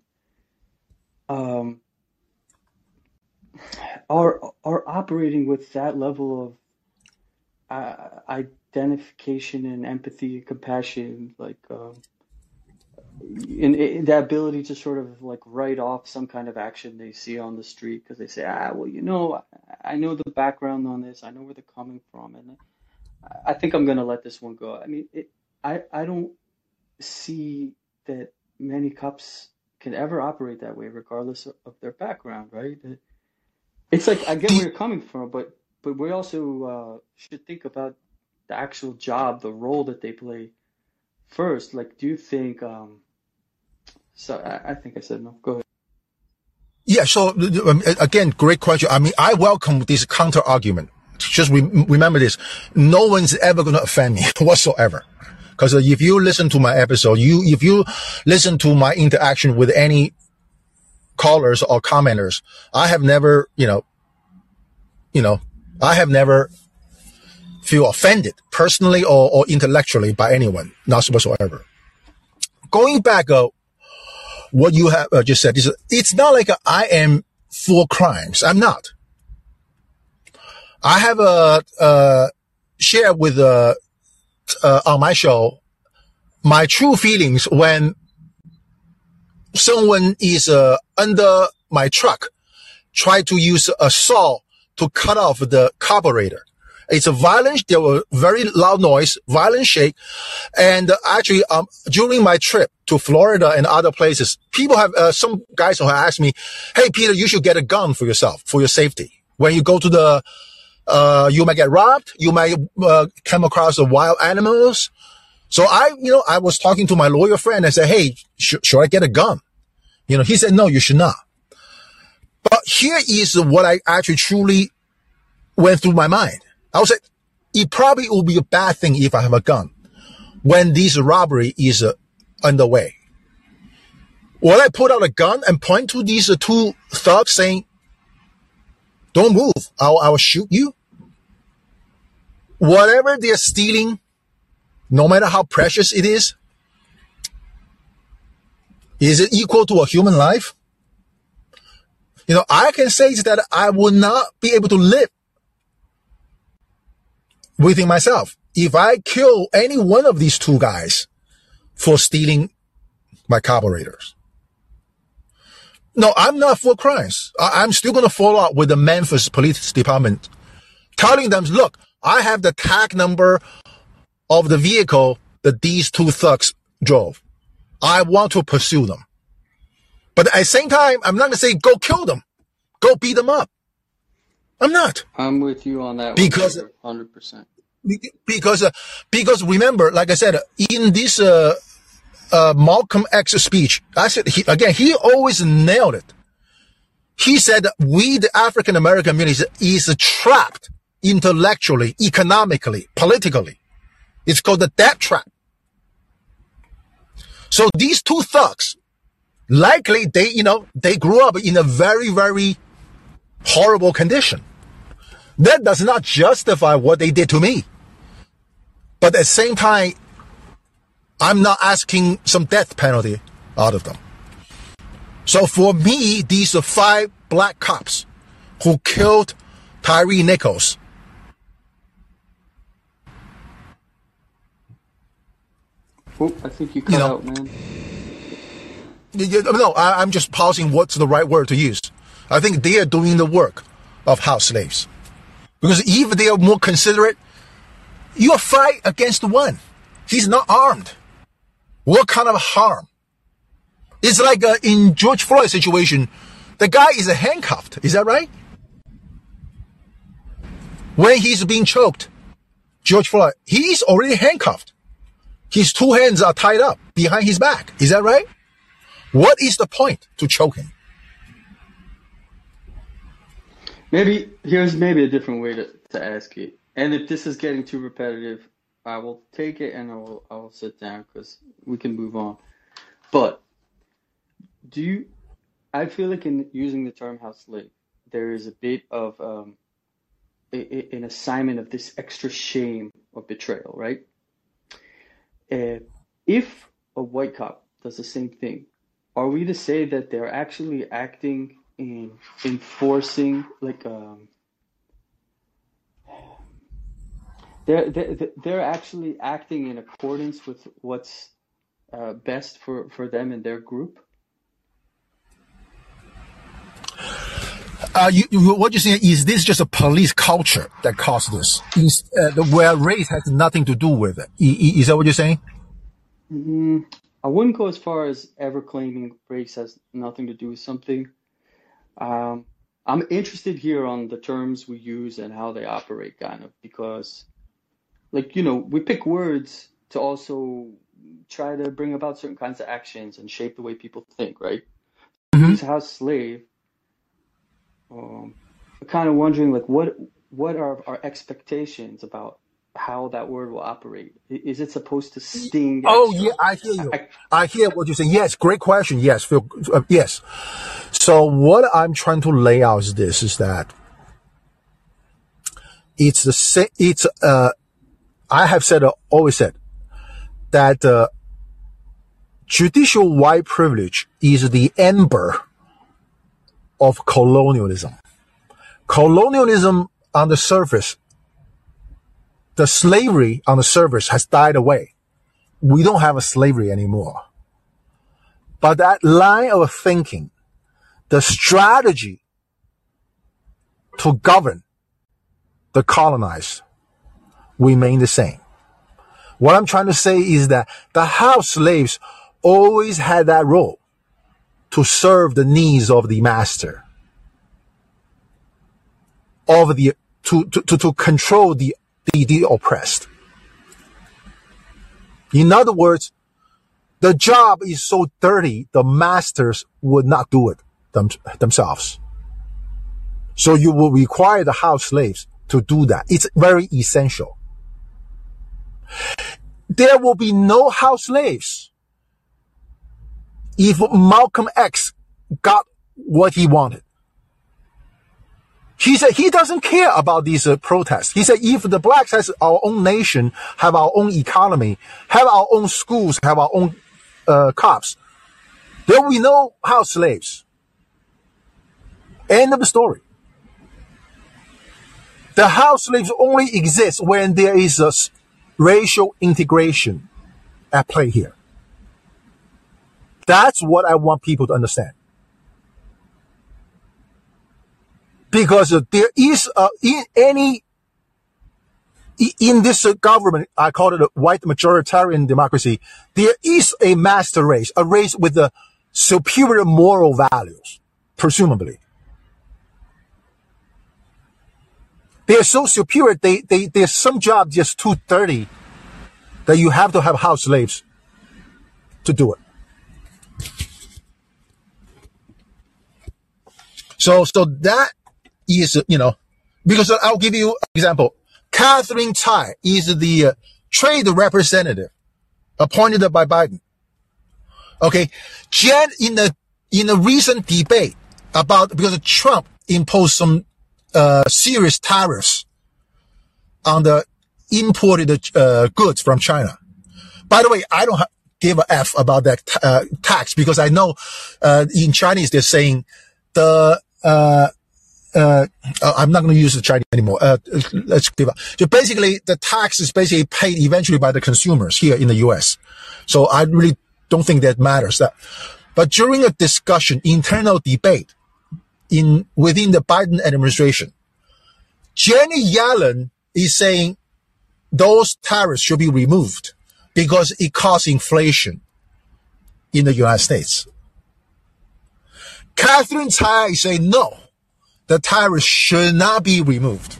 um, are are operating with that level of uh, identification and empathy and compassion, like um, in, the ability to sort of like write off some kind of action they see on the street because they say, ah, well, you know, I, I know the background on this, I know where they're coming from, and I think I'm gonna let this one go. I mean, it, I I don't see that many cops can ever operate that way, regardless of, their background, right? It's like I get where you're coming from, but but we also uh, should think about the actual job, the role that they play first. Like, do you think? Um, so I, I think I said no. Go ahead. Yeah. So um, again, great question. I mean, I welcome this counter argument just re- remember this. No one's ever going to offend me whatsoever. Because if you listen to my episode, you, if you listen to my interaction with any callers or commenters, I have never, you know, you know, I have never feel offended personally or, or intellectually by anyone, not whatsoever. Going back, uh, what you have uh, just said is it's not like I am for crimes. I'm not. I have a, uh, share with, uh, uh, on my show, my true feelings when someone is, uh, under my truck, try to use a saw to cut off the carburetor. It's a violent, there were very loud noise, violent shake. And actually, um, during my trip to Florida and other places, people have, uh, some guys who have asked me, Hey, Peter, you should get a gun for yourself, for your safety. When you go to the, uh, you might get robbed. You might, uh, come across the wild animals. So I, you know, I was talking to my lawyer friend and said, Hey, sh- should I get a gun? You know, he said, no, you should not. But here is what I actually truly went through my mind. I was like, it probably will be a bad thing if I have a gun when this robbery is uh, underway. Will I put out a gun and point to these uh, two thugs saying, don't move. I'll, I will shoot you. Whatever they're stealing, no matter how precious it is, is it equal to a human life? You know, I can say that I will not be able to live within myself. If I kill any one of these two guys for stealing my carburetors. No, I'm not for crimes. I- am still going to follow up with the Memphis Police Department, telling them, look, I have the tag number of the vehicle that these two thugs drove. I want to pursue them. But at the same time, I'm not going to say go kill them, go beat them up. I'm not. I'm with you on that because hundred percent. Because uh, because remember, like I said, in this uh, uh, Malcolm X speech, I said he, again, he always nailed it. He said we, the African American community, is trapped intellectually, economically, politically. It's called the debt trap. So these two thugs, likely they, you know, they grew up in a very, very horrible condition. That does not justify what they did to me. But at the same time, I'm not asking some death penalty out of them. So for me, these are five black cops who killed Tyre Nichols. Oh, I think you cut you know, out, man. No, I, I'm just pausing what's the right word to use. I think they are doing the work of house slaves. Because if they are more considerate, you fight against one. He's not armed. What kind of harm? It's like uh, in George Floyd situation, the guy is handcuffed. Is that right? When he's being choked, George Floyd, he's already handcuffed. His two hands are tied up behind his back. Is that right? What is the point to choke him? Maybe here's maybe a different way to, to ask it. And if this is getting too repetitive, I will take it and I will I will sit down because we can move on. But do you? I feel like in using the term house slave, there is a bit of um, a, a, an assignment of this extra shame of betrayal, right? Uh, if a white cop does the same thing, are we to say that they're actually acting in enforcing like um they're they're, they're actually acting in accordance with what's uh, best for for them and their group uh, you, you, what you're saying is this just a police culture that caused this, is, uh, where race has nothing to do with it. Is that what you're saying? mm, I wouldn't go as far as ever claiming race has nothing to do with something. Um, I'm interested here on the terms we use and how they operate, kind of, because, like, you know, we pick words to also try to bring about certain kinds of actions and shape the way people think, right? Mm-hmm. Use house slave. Um, I'm kind of wondering, like, what what are our expectations about how that word will operate? Is it supposed to sting? Oh yeah, I hear you. I, I hear what you're saying. Yes, great question. Yes, Phil, uh, yes. So what I'm trying to lay out is this: is that it's the same, it's, uh, I have said, uh, always said that, uh, judicial white privilege is the ember of colonialism. Colonialism on the surface, the slavery on the surface has died away. We don't have a slavery anymore. But that line of thinking, the strategy to govern the colonized remain the same. What I'm trying to say is that the house slaves always had that role to serve the needs of the master, of the to to, to, to control the, the the oppressed. In other words, the job is so dirty, the masters would not do it them, themselves. So you will require the house slaves to do that. It's very essential. There will be no house slaves if Malcolm X got what he wanted. He said he doesn't care about these uh, protests. He said if the blacks has our own nation, have our own economy, have our own schools, have our own uh, cops, there will be no house slaves. End of the story. The house slaves only exist when there is a racial integration at play here. That's what I want people to understand. Because there is a, in any, in this government, I call it a white majoritarian democracy, there is a master race, a race with the superior moral values, presumably. They're so superior, they, they, there's some jobs just too dirty that you have to have house slaves to do it. So, so that is, you know, because I'll give you an example. Katherine Tai is the uh, trade representative appointed by Biden. Okay. Jen, in the, in a recent debate about, because Trump imposed some, uh, serious tariffs on the imported, uh, goods from China. By the way, I don't give a F about that, uh, tax because I know, uh, in Chinese, they're saying the, uh, uh, I'm not going to use the Chinese anymore. Let's give up. So basically, the tax is basically paid eventually by the consumers here in the U.S. So I really don't think that matters. That, but during a discussion, internal debate in within the Biden administration, Jenny Yellen is saying those tariffs should be removed because it causes inflation in the United States. Katherine Tai say no, the tariffs should not be removed.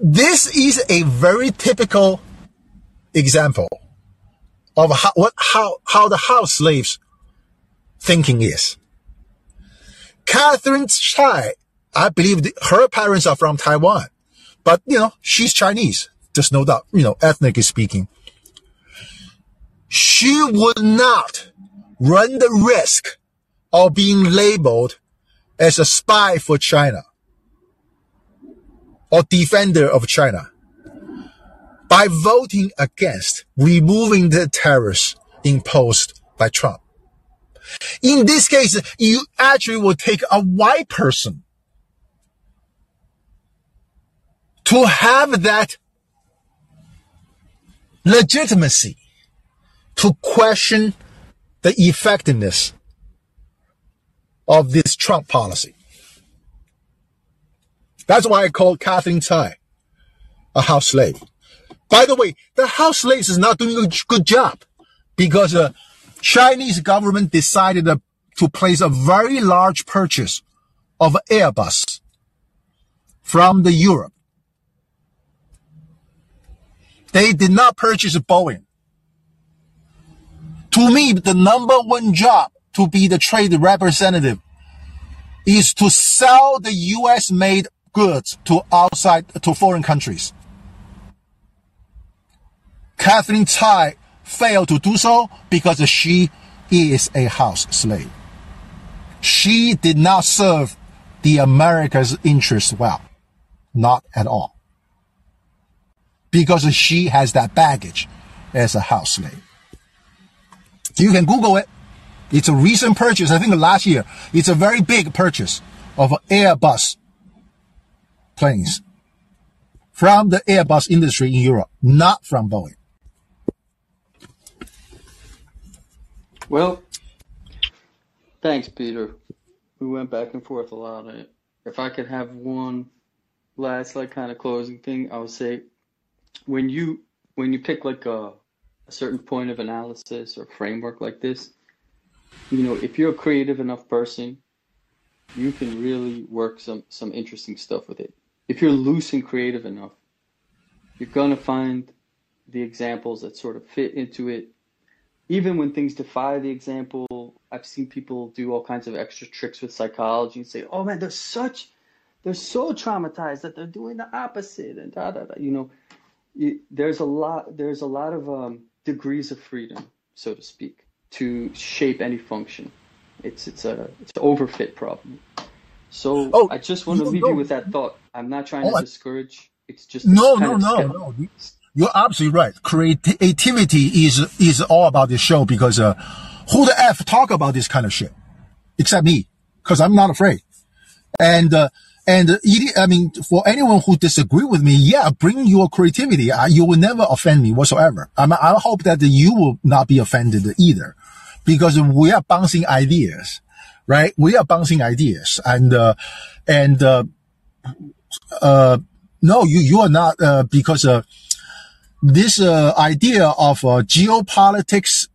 This is a very typical example of how, what, how, how the house slaves thinking is. Katherine Tai, I believe the, her parents are from Taiwan, but you know, she's Chinese. There's no doubt, you know, ethnically speaking. She would not run the risk of being labeled as a spy for China or defender of China by voting against removing the tariffs imposed by Trump. In this case, you actually will take a white person to have that legitimacy to question the effectiveness of this Trump policy. That's why I call Katherine Tai a house slave. By the way, the house slaves is not doing a good job because the Chinese government decided to place a very large purchase of Airbus from the Europe. They did not purchase Boeing. To me, the number one job to be the trade representative is to sell the US made goods to outside, to foreign countries. Katherine Tai failed to do so because she is a house slave. She did not serve the America's interest well. Not at all. Because she has that baggage as a house slave. You can Google it. It's a recent purchase. I think last year. It's a very big purchase of Airbus planes from the Airbus industry in Europe, not from Boeing. Well, thanks, Peter. We went back and forth a lot. If I could have one last like kind of closing thing, I would say when you when you pick like a, a certain point of analysis or framework like this, you know, if you're a creative enough person, you can really work some some interesting stuff with it. If you're loose and creative enough, you're gonna find the examples that sort of fit into it even when things defy the example, I've seen people do all kinds of extra tricks with psychology and say, "Oh man, they're such, they're so traumatized that they're doing the opposite," and da da da. You know, you, there's a lot, there's a lot of um, degrees of freedom, so to speak, to shape any function. It's it's a it's an overfit problem. So Oh, I just want to leave you with that thought. I'm not trying Oh, to I- discourage. It's just No, no, of no, no. You- You're absolutely right. Creativity is is all about this show because uh, who the f talk about this kind of shit except me because I'm not afraid. And uh, and I mean, for anyone who disagree with me, yeah, bring your creativity. Uh, you will never offend me whatsoever. I I hope that you will not be offended either, because we are bouncing ideas, right? We are bouncing ideas, and uh, and uh, uh, no, you you are not uh, because uh, this uh, idea of uh, geopolitics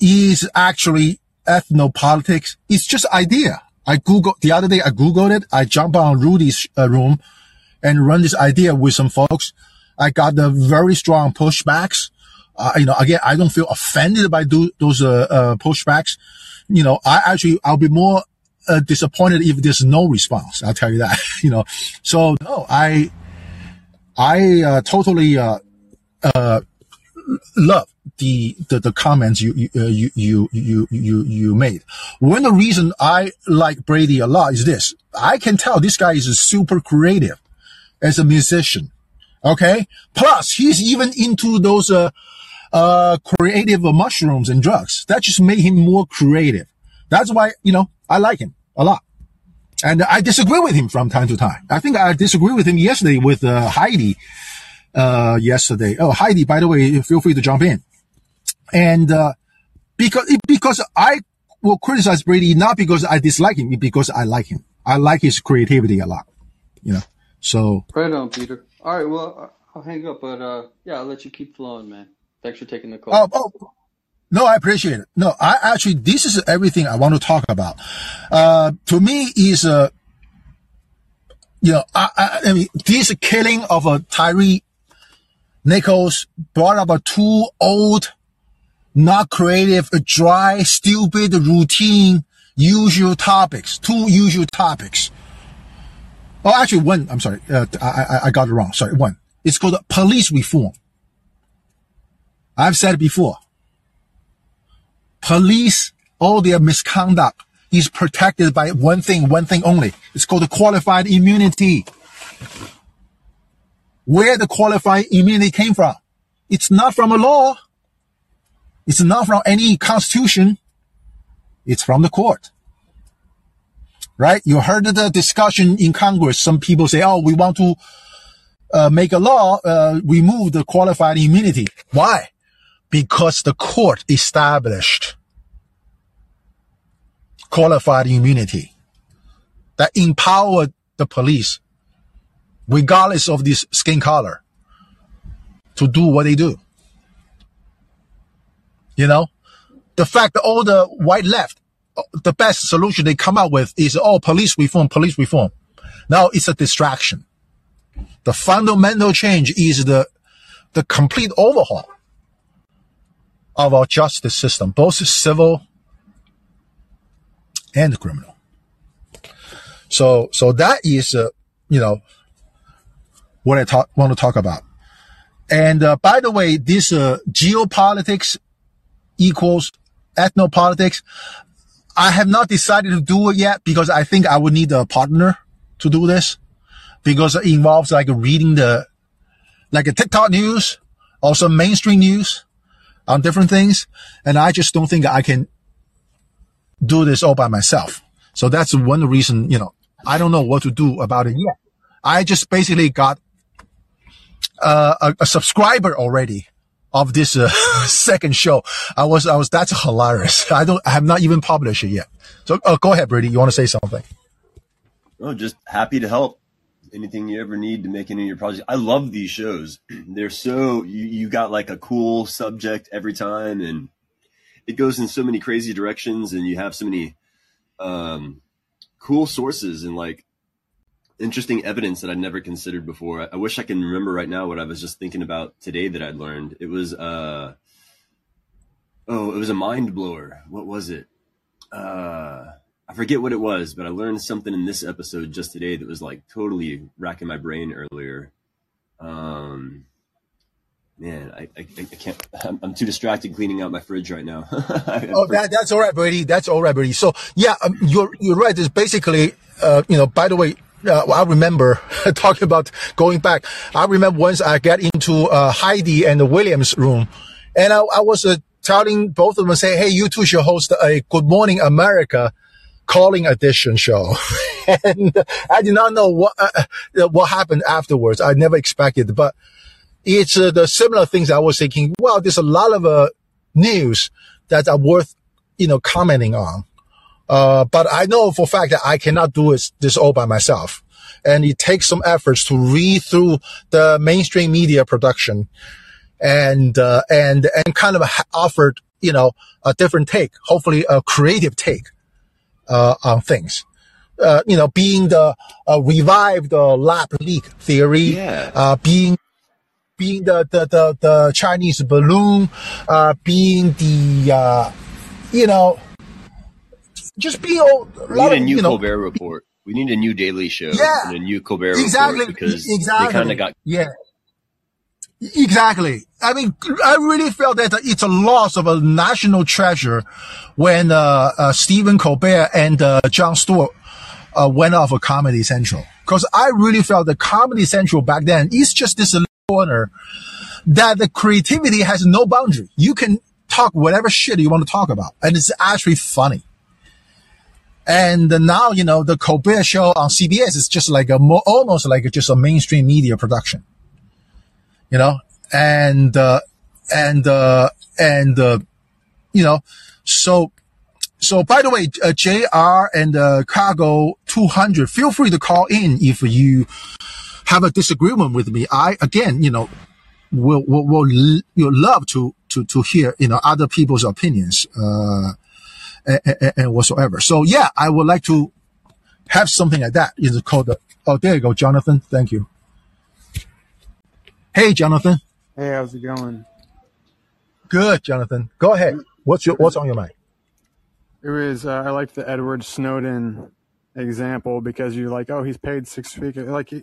is actually ethnopolitics. It's just idea. I Google the other day. I Googled it. I jumped on Rudy's uh, room and run this idea with some folks. I got the very strong pushbacks. Uh, you know, again, I don't feel offended by do, those uh, uh, pushbacks. You know, I actually I'll be more disappointed if there's no response. I'll tell you that. you know, so no, I I uh, totally uh, love the, the the comments you you, uh, you you you you you made. One of the reason I like Brady a lot is this: I can tell this guy is super creative as a musician. Okay, plus he's even into those uh, uh, creative mushrooms and drugs. That just made him more creative. That's why you know I like him a lot. And I disagree with him from time to time. I think I disagree with him yesterday with uh, Heidi. Uh, yesterday. Oh, Heidi, by the way, feel free to jump in. And uh, because because I will criticize Brady not because I dislike him, because I like him. I like his creativity a lot. You know. So Right on, Peter. All right, well, I'll hang up, but uh, yeah, I'll let you keep flowing, man. Thanks for taking the call. Oh, oh, no, I appreciate it. No, I actually, this is everything I want to talk about. Uh, to me is, uh, you know, I, I, I mean, this killing of a Tyre Nichols brought up a two old, not creative, dry, stupid, routine, usual topics, two usual topics. Oh, actually one, I'm sorry, uh, I, I, I got it wrong. Sorry, one. It's called police reform. I've said it before. Police, all their misconduct is protected by one thing, one thing only. It's called qualified immunity. Where the qualified immunity came from? It's not from a law. It's not from any constitution. It's from the court. Right? You heard the discussion in Congress. Some people say, oh, we want to uh, make a law, uh, remove the qualified immunity. Why? because the court established qualified immunity that empowered the police, regardless of this skin color, to do what they do. You know, the fact that all the white left, the best solution they come up with is, oh, police reform, police reform. Now it's a distraction. The fundamental change is the, the complete overhaul of our justice system, both civil and criminal. So, so that is, uh, you know, what I talk, want to talk about. And uh, by the way, this uh, geopolitics equals ethnopolitics. I have not decided to do it yet because I think I would need a partner to do this. because it involves like reading the, like a TikTok news, also mainstream news on different things. And I just don't think I can do this all by myself. So that's one reason, you know, I don't know what to do about it yet. I just basically got uh, a, a subscriber already of this uh, second show. I was, I was, that's hilarious. I don't, I have not even published it yet. So uh, go ahead, Brady. You want to say something? Oh, just happy to help. Anything you ever need to make any of your projects. I love these shows. They're so, you, you got like a cool subject every time and it goes in so many crazy directions and you have so many, um, cool sources and like interesting evidence that I'd never considered before. I, wish I can remember right now what I was just thinking about today that I'd learned. It was uh oh, it was a mind blower. What was it? Uh I forget what it was, but I learned something in this episode just today that was like totally racking my brain earlier. Um man, I, I, I can't, I'm, I'm, too distracted cleaning out my fridge right now. oh, that, that's all right, Brady. That's all right, Brady. So yeah, um, you're, you're right. It's basically, uh, you know, by the way, uh, I remember talking about going back. I remember once I get into uh, Heidi and Williams room, and I, I was uh, telling both of them, say, "Hey, you two should host a Good Morning America Callin edition show." and I did not know what uh, uh, what happened afterwards. I never expected, but it's uh, the similar things I was thinking. Well, there's a lot of news that are worth you know commenting on. Uh, but I know for a fact that I cannot do it, this all by myself. And it takes some efforts to read through the mainstream media production and, uh, and, and kind of offered, you know, a different take, hopefully a creative take, uh, on things. Uh, you know, being the, uh, revived, uh, lab leak theory, yeah. uh, being, being the, the, the, the Chinese balloon, uh, being the, uh, you know, just be old. We need a new you know, Colbert report. We need a new Daily Show yeah, and a new Colbert exactly, report because exactly. they kind of got yeah. Exactly. I mean, I really felt that it's a loss of a national treasure when uh, uh, Stephen Colbert and uh, Jon Stewart uh, went off of Comedy Central. Because I really felt that Comedy Central back then is just this corner that the creativity has no boundary. You can talk whatever shit you want to talk about, and it's actually funny. And now, you know, the Colbert show on CBS is just like a more, almost like just a mainstream media production, you know, and, uh, and, uh, and, uh, you know, so, so by the way, uh, JR and, uh, Cargo 200, feel free to call in if you have a disagreement with me. I, again, you know, will, will, will, will love to, to, to hear, you know, other people's opinions. Uh, and, and whatsoever. So yeah, I would like to have something like that. Is called the, oh, there you go, Jonathan. Thank you. Hey, Jonathan. Hey, how's it going? Good, Jonathan. Go ahead. What's your, what's on your mind? It was, uh, I like the Edward Snowden example because you're like, oh, he's paid six figures. Like, he,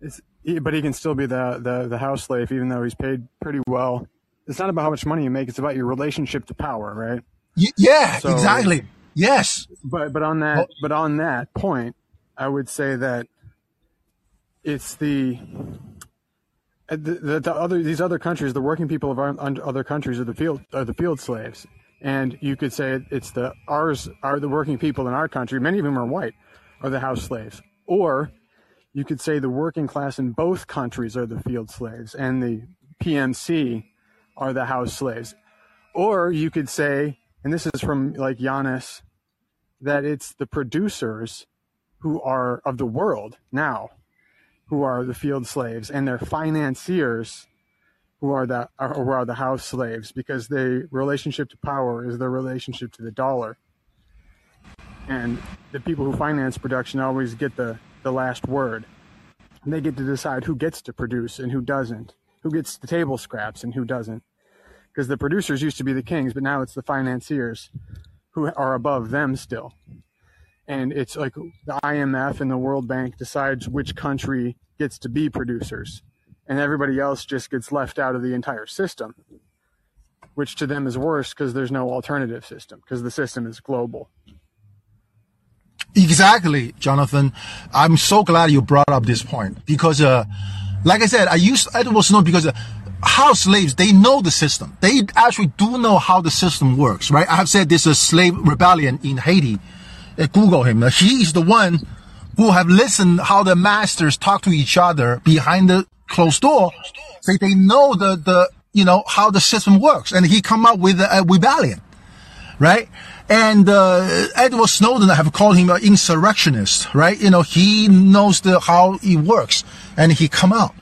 it's, he, but he can still be the, the, the house slave, even though he's paid pretty well. It's not about how much money you make. It's about your relationship to power, right? Yeah, so, exactly. Yes. But but on that but on that point, I would say that it's the uh, the, the, the, other these other countries, the working people of our, other countries are the field are the field slaves, and you could say it's the ours are the working people in our country. Many of them are white, are the house slaves, or you could say the working class in both countries are the field slaves, and the PMC are the house slaves, or you could say and this is from like Giannis, that it's the producers who are of the world now, who are the field slaves, and their financiers who are the who are the house slaves, because their relationship to power is their relationship to the dollar, and the people who finance production always get the the last word. And they get to decide who gets to produce and who doesn't, who gets the table scraps and who doesn't because the producers used to be the kings, but now it's the financiers who are above them still. And it's like the IMF and the World Bank decides which country gets to be producers, and everybody else just gets left out of the entire system, which to them is worse because there's no alternative system because the system is global. Exactly, Jonathan. I'm so glad you brought up this point because, uh, like I said, I used Edward Snowden because uh, house slaves, they know the system. They actually do know how the system works, right? I have said there's a slave rebellion in Haiti. Uh, Google him. He is the one who have listened how the masters talk to each other behind the closed door. So they know the, the, you know, how the system works. And he come up with a, a rebellion, right? And, uh, Edward Snowden i have called him an insurrectionist, right? You know, he knows the, how it works and he come out.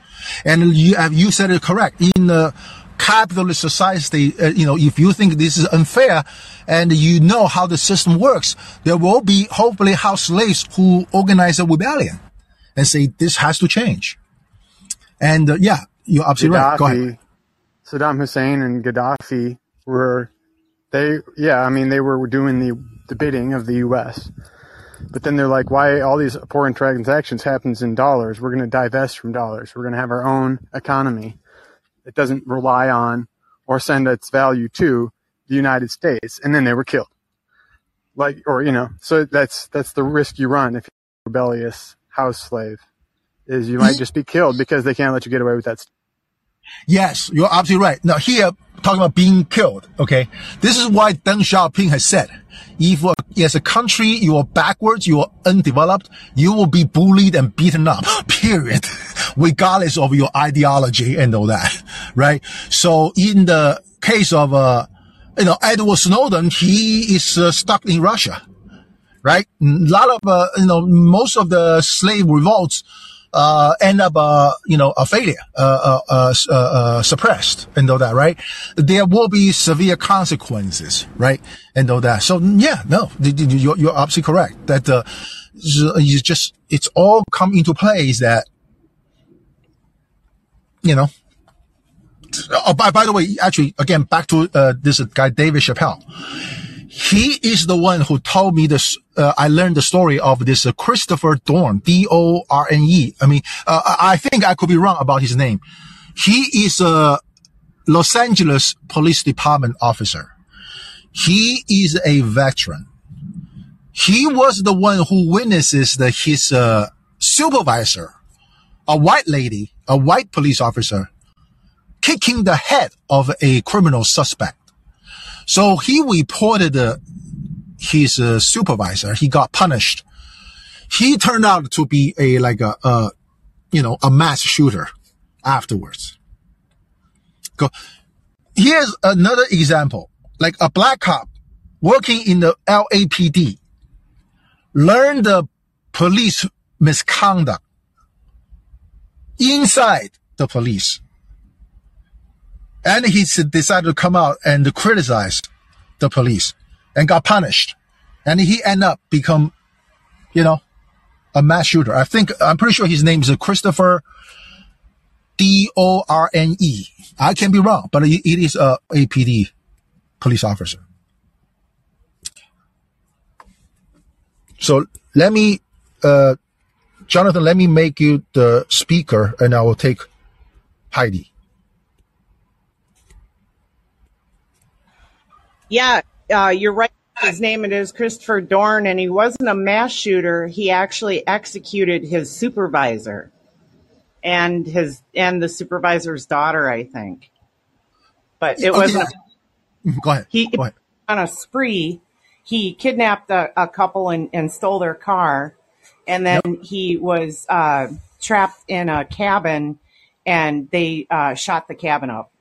And you have, you said it correct. In the capitalist society, uh, you know, if you think this is unfair and you know how the system works, there will be hopefully house slaves who organize a rebellion and say this has to change. And uh, yeah, you're absolutely right. Go ahead. Gaddafi, Saddam Hussein and Gaddafi were they yeah, I mean they were doing the the bidding of the US. But then they're like, why all these foreign transactions happens in dollars? We're going to divest from dollars. We're going to have our own economy. that doesn't rely on or send its value to the United States. And then they were killed. Like, or, you know, so that's, that's the risk you run if you're a rebellious house slave is you might just be killed because they can't let you get away with that. Stuff. Yes, you're absolutely right. Now here, talking about being killed, okay? This is why Deng Xiaoping has said, if as a country you are backwards, you are undeveloped, you will be bullied and beaten up, period. Regardless of your ideology and all that, right? So in the case of, uh, you know, Edward Snowden, he is uh, stuck in Russia, right? A lot of, uh, you know, most of the slave revolts, uh, end up, uh, you know, a failure, uh, uh, uh, uh, suppressed and all that, right? There will be severe consequences, right? And all that. So yeah, no, you're, you're absolutely correct that, uh, you just, it's all come into place that, you know, oh, by, by the way, actually, again, back to, uh, this guy, David Chappelle he is the one who told me this. Uh, I learned the story of this uh, Christopher Dorn, D-O-R-N-E. I mean, uh, I think I could be wrong about his name. He is a Los Angeles Police Department officer. He is a veteran. He was the one who witnesses the, his uh, supervisor, a white lady, a white police officer, kicking the head of a criminal suspect. So he reported uh, his uh, supervisor. He got punished. He turned out to be a like a, a you know a mass shooter afterwards. Go. Here's another example. Like a black cop working in the LAPD learned the police misconduct inside the police and he decided to come out and criticize the police and got punished. And he ended up become, you know, a mass shooter. I think, I'm pretty sure his name is Christopher D-O-R-N-E. I can be wrong, but it is a APD police officer. So let me, uh, Jonathan, let me make you the speaker and I will take Heidi. Yeah, uh, you're right. His name it is Christopher Dorner, and he wasn't a mass shooter. He actually executed his supervisor and his and the supervisor's daughter, I think. But it wasn't. Go ahead. He Go ahead. on a spree. He kidnapped a, a couple and, and stole their car, and then he was uh, trapped in a cabin, and they uh, shot the cabin up.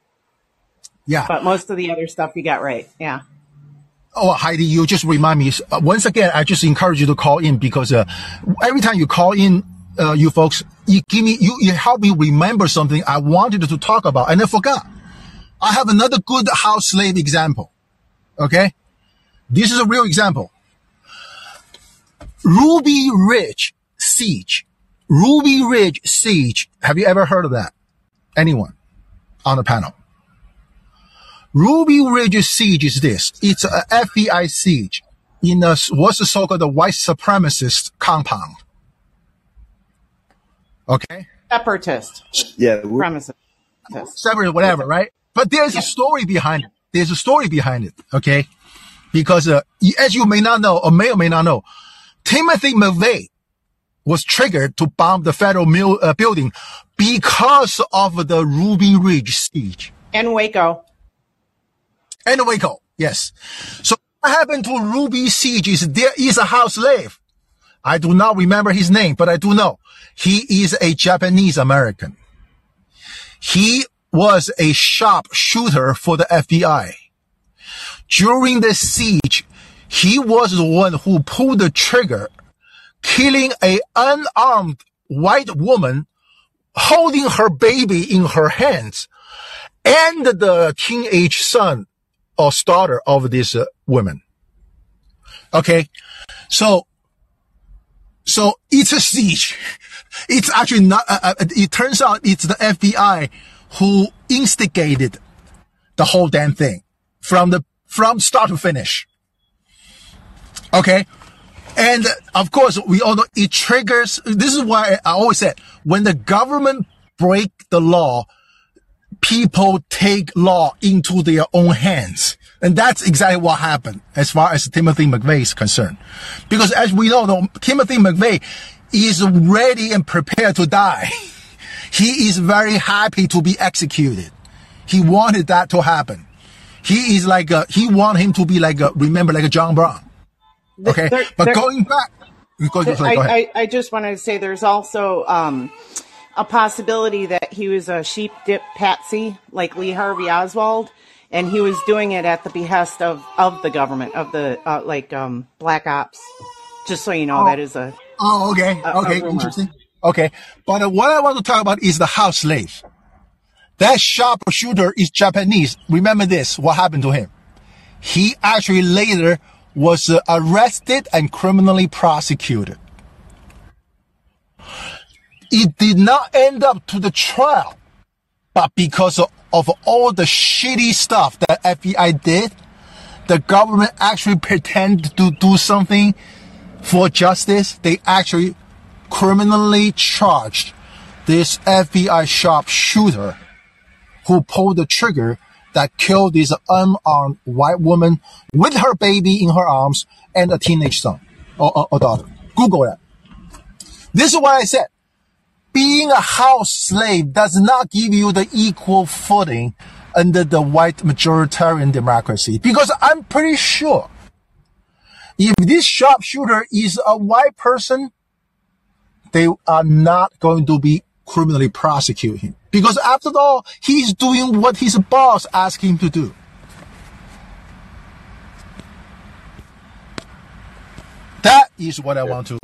Yeah. But most of the other stuff you got right. Yeah. Oh, Heidi, you just remind me. Uh, once again, I just encourage you to call in because uh, every time you call in, uh, you folks, you give me, you, you help me remember something I wanted to talk about and I forgot. I have another good house slave example. Okay. This is a real example. Ruby Ridge Siege. Ruby Ridge Siege. Have you ever heard of that? Anyone on the panel? Ruby Ridge Siege is this. It's a FBI siege in a, what's the so-called the white supremacist compound. Okay? Separatist. Yeah, we're- Premises. Separate, whatever, right? But there's a story behind it. There's a story behind it. Okay? Because, uh, as you may not know, or may or may not know, Timothy McVeigh was triggered to bomb the federal mil, uh, building because of the Ruby Ridge siege. And Waco. And go yes. So what happened to Ruby siege is there is a house slave. I do not remember his name, but I do know he is a Japanese American. He was a sharp shooter for the FBI. During the siege, he was the one who pulled the trigger, killing a unarmed white woman holding her baby in her hands and the teenage son or daughter of this uh, woman. Okay. So, so it's a siege. It's actually not, uh, uh, it turns out it's the FBI who instigated the whole damn thing from the, from start to finish. Okay. And of course, we all know it triggers. This is why I always said when the government break the law, people take law into their own hands. And that's exactly what happened as far as Timothy McVeigh is concerned. Because as we know, though, Timothy McVeigh is ready and prepared to die. He is very happy to be executed. He wanted that to happen. He is like, a, he want him to be like, a, remember, like a John Brown. Okay. There- but going back, I. I, I just wanted to say there's also um, a possibility that he was a sheep dip patsy like Lee Harvey Oswald, and he was doing it at the behest of, of the government, of the uh, like um, black ops. Just so you know, that is a Oh, okay. a Okay. rumor. Interesting. Okay. But uh, what I want to talk about is the house slave. That sharpshooter is Japanese. Remember this, what happened to him? He actually later was uh, arrested and criminally prosecuted. It did not end up to the trial, but because of, of all the shitty stuff that FBI did, the government actually pretended to do something for justice. They actually criminally charged this FBI sharpshooter who pulled the trigger that killed this unarmed white woman with her baby in her arms and a teenage son or, or, or daughter. Google that. This is what I said. Being a house slave does not give you the equal footing under the white majoritarian democracy because I'm pretty sure if this sharpshooter is a white person, they are not going to be criminally prosecute him. Because after all, he's doing what his boss asked him to do. That is what I want to.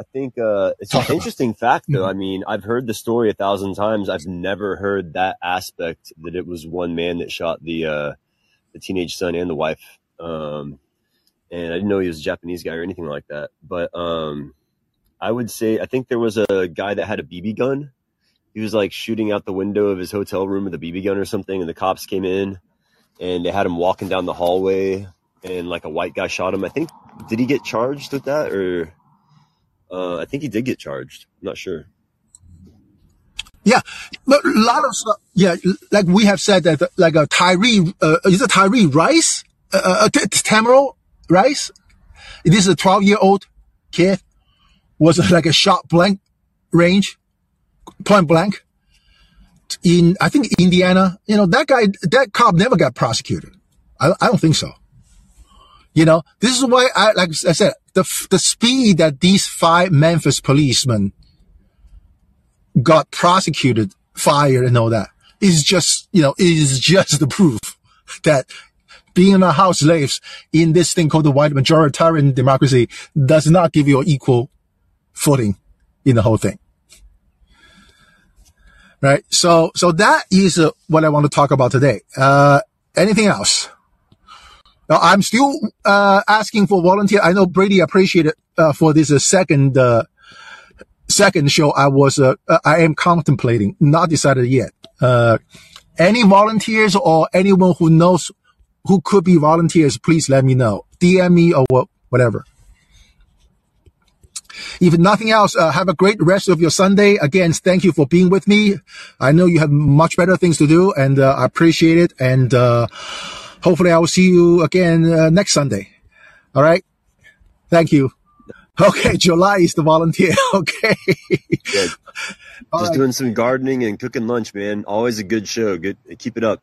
I think uh, it's an interesting fact, though. I mean, I've heard the story a thousand times. I've never heard that aspect that it was one man that shot the uh, the teenage son and the wife. Um, and I didn't know he was a Japanese guy or anything like that. But um, I would say I think there was a guy that had a BB gun. He was like shooting out the window of his hotel room with a BB gun or something, and the cops came in and they had him walking down the hallway, and like a white guy shot him. I think did he get charged with that or? Uh, I think he did get charged. I'm not sure. Yeah, but a lot of stuff. Yeah, like we have said that, like a Tyree, uh, is it Tyree Rice? Uh, uh, T- Tamaro Rice? This is a 12 year old kid was like a shot blank range, point blank in, I think Indiana. You know, that guy, that cop never got prosecuted. I, I don't think so. You know, this is why I, like I said, the, the speed that these five Memphis policemen got prosecuted, fired and all that is just, you know, is just the proof that being a house slaves in this thing called the white majoritarian democracy does not give you an equal footing in the whole thing. Right. So, so that is uh, what I want to talk about today. Uh, anything else? I'm still, uh, asking for volunteer. I know Brady appreciated, uh, for this uh, second, uh, second show I was, uh, I am contemplating, not decided yet. Uh, any volunteers or anyone who knows who could be volunteers, please let me know. DM me or whatever. If nothing else, uh, have a great rest of your Sunday. Again, thank you for being with me. I know you have much better things to do and uh, I appreciate it. And, uh, hopefully I will see you again uh, next Sunday. All right. Thank you. Okay, July is the volunteer. Okay. Just right. doing some gardening and cooking lunch, man. Always a good show. Good, keep it up.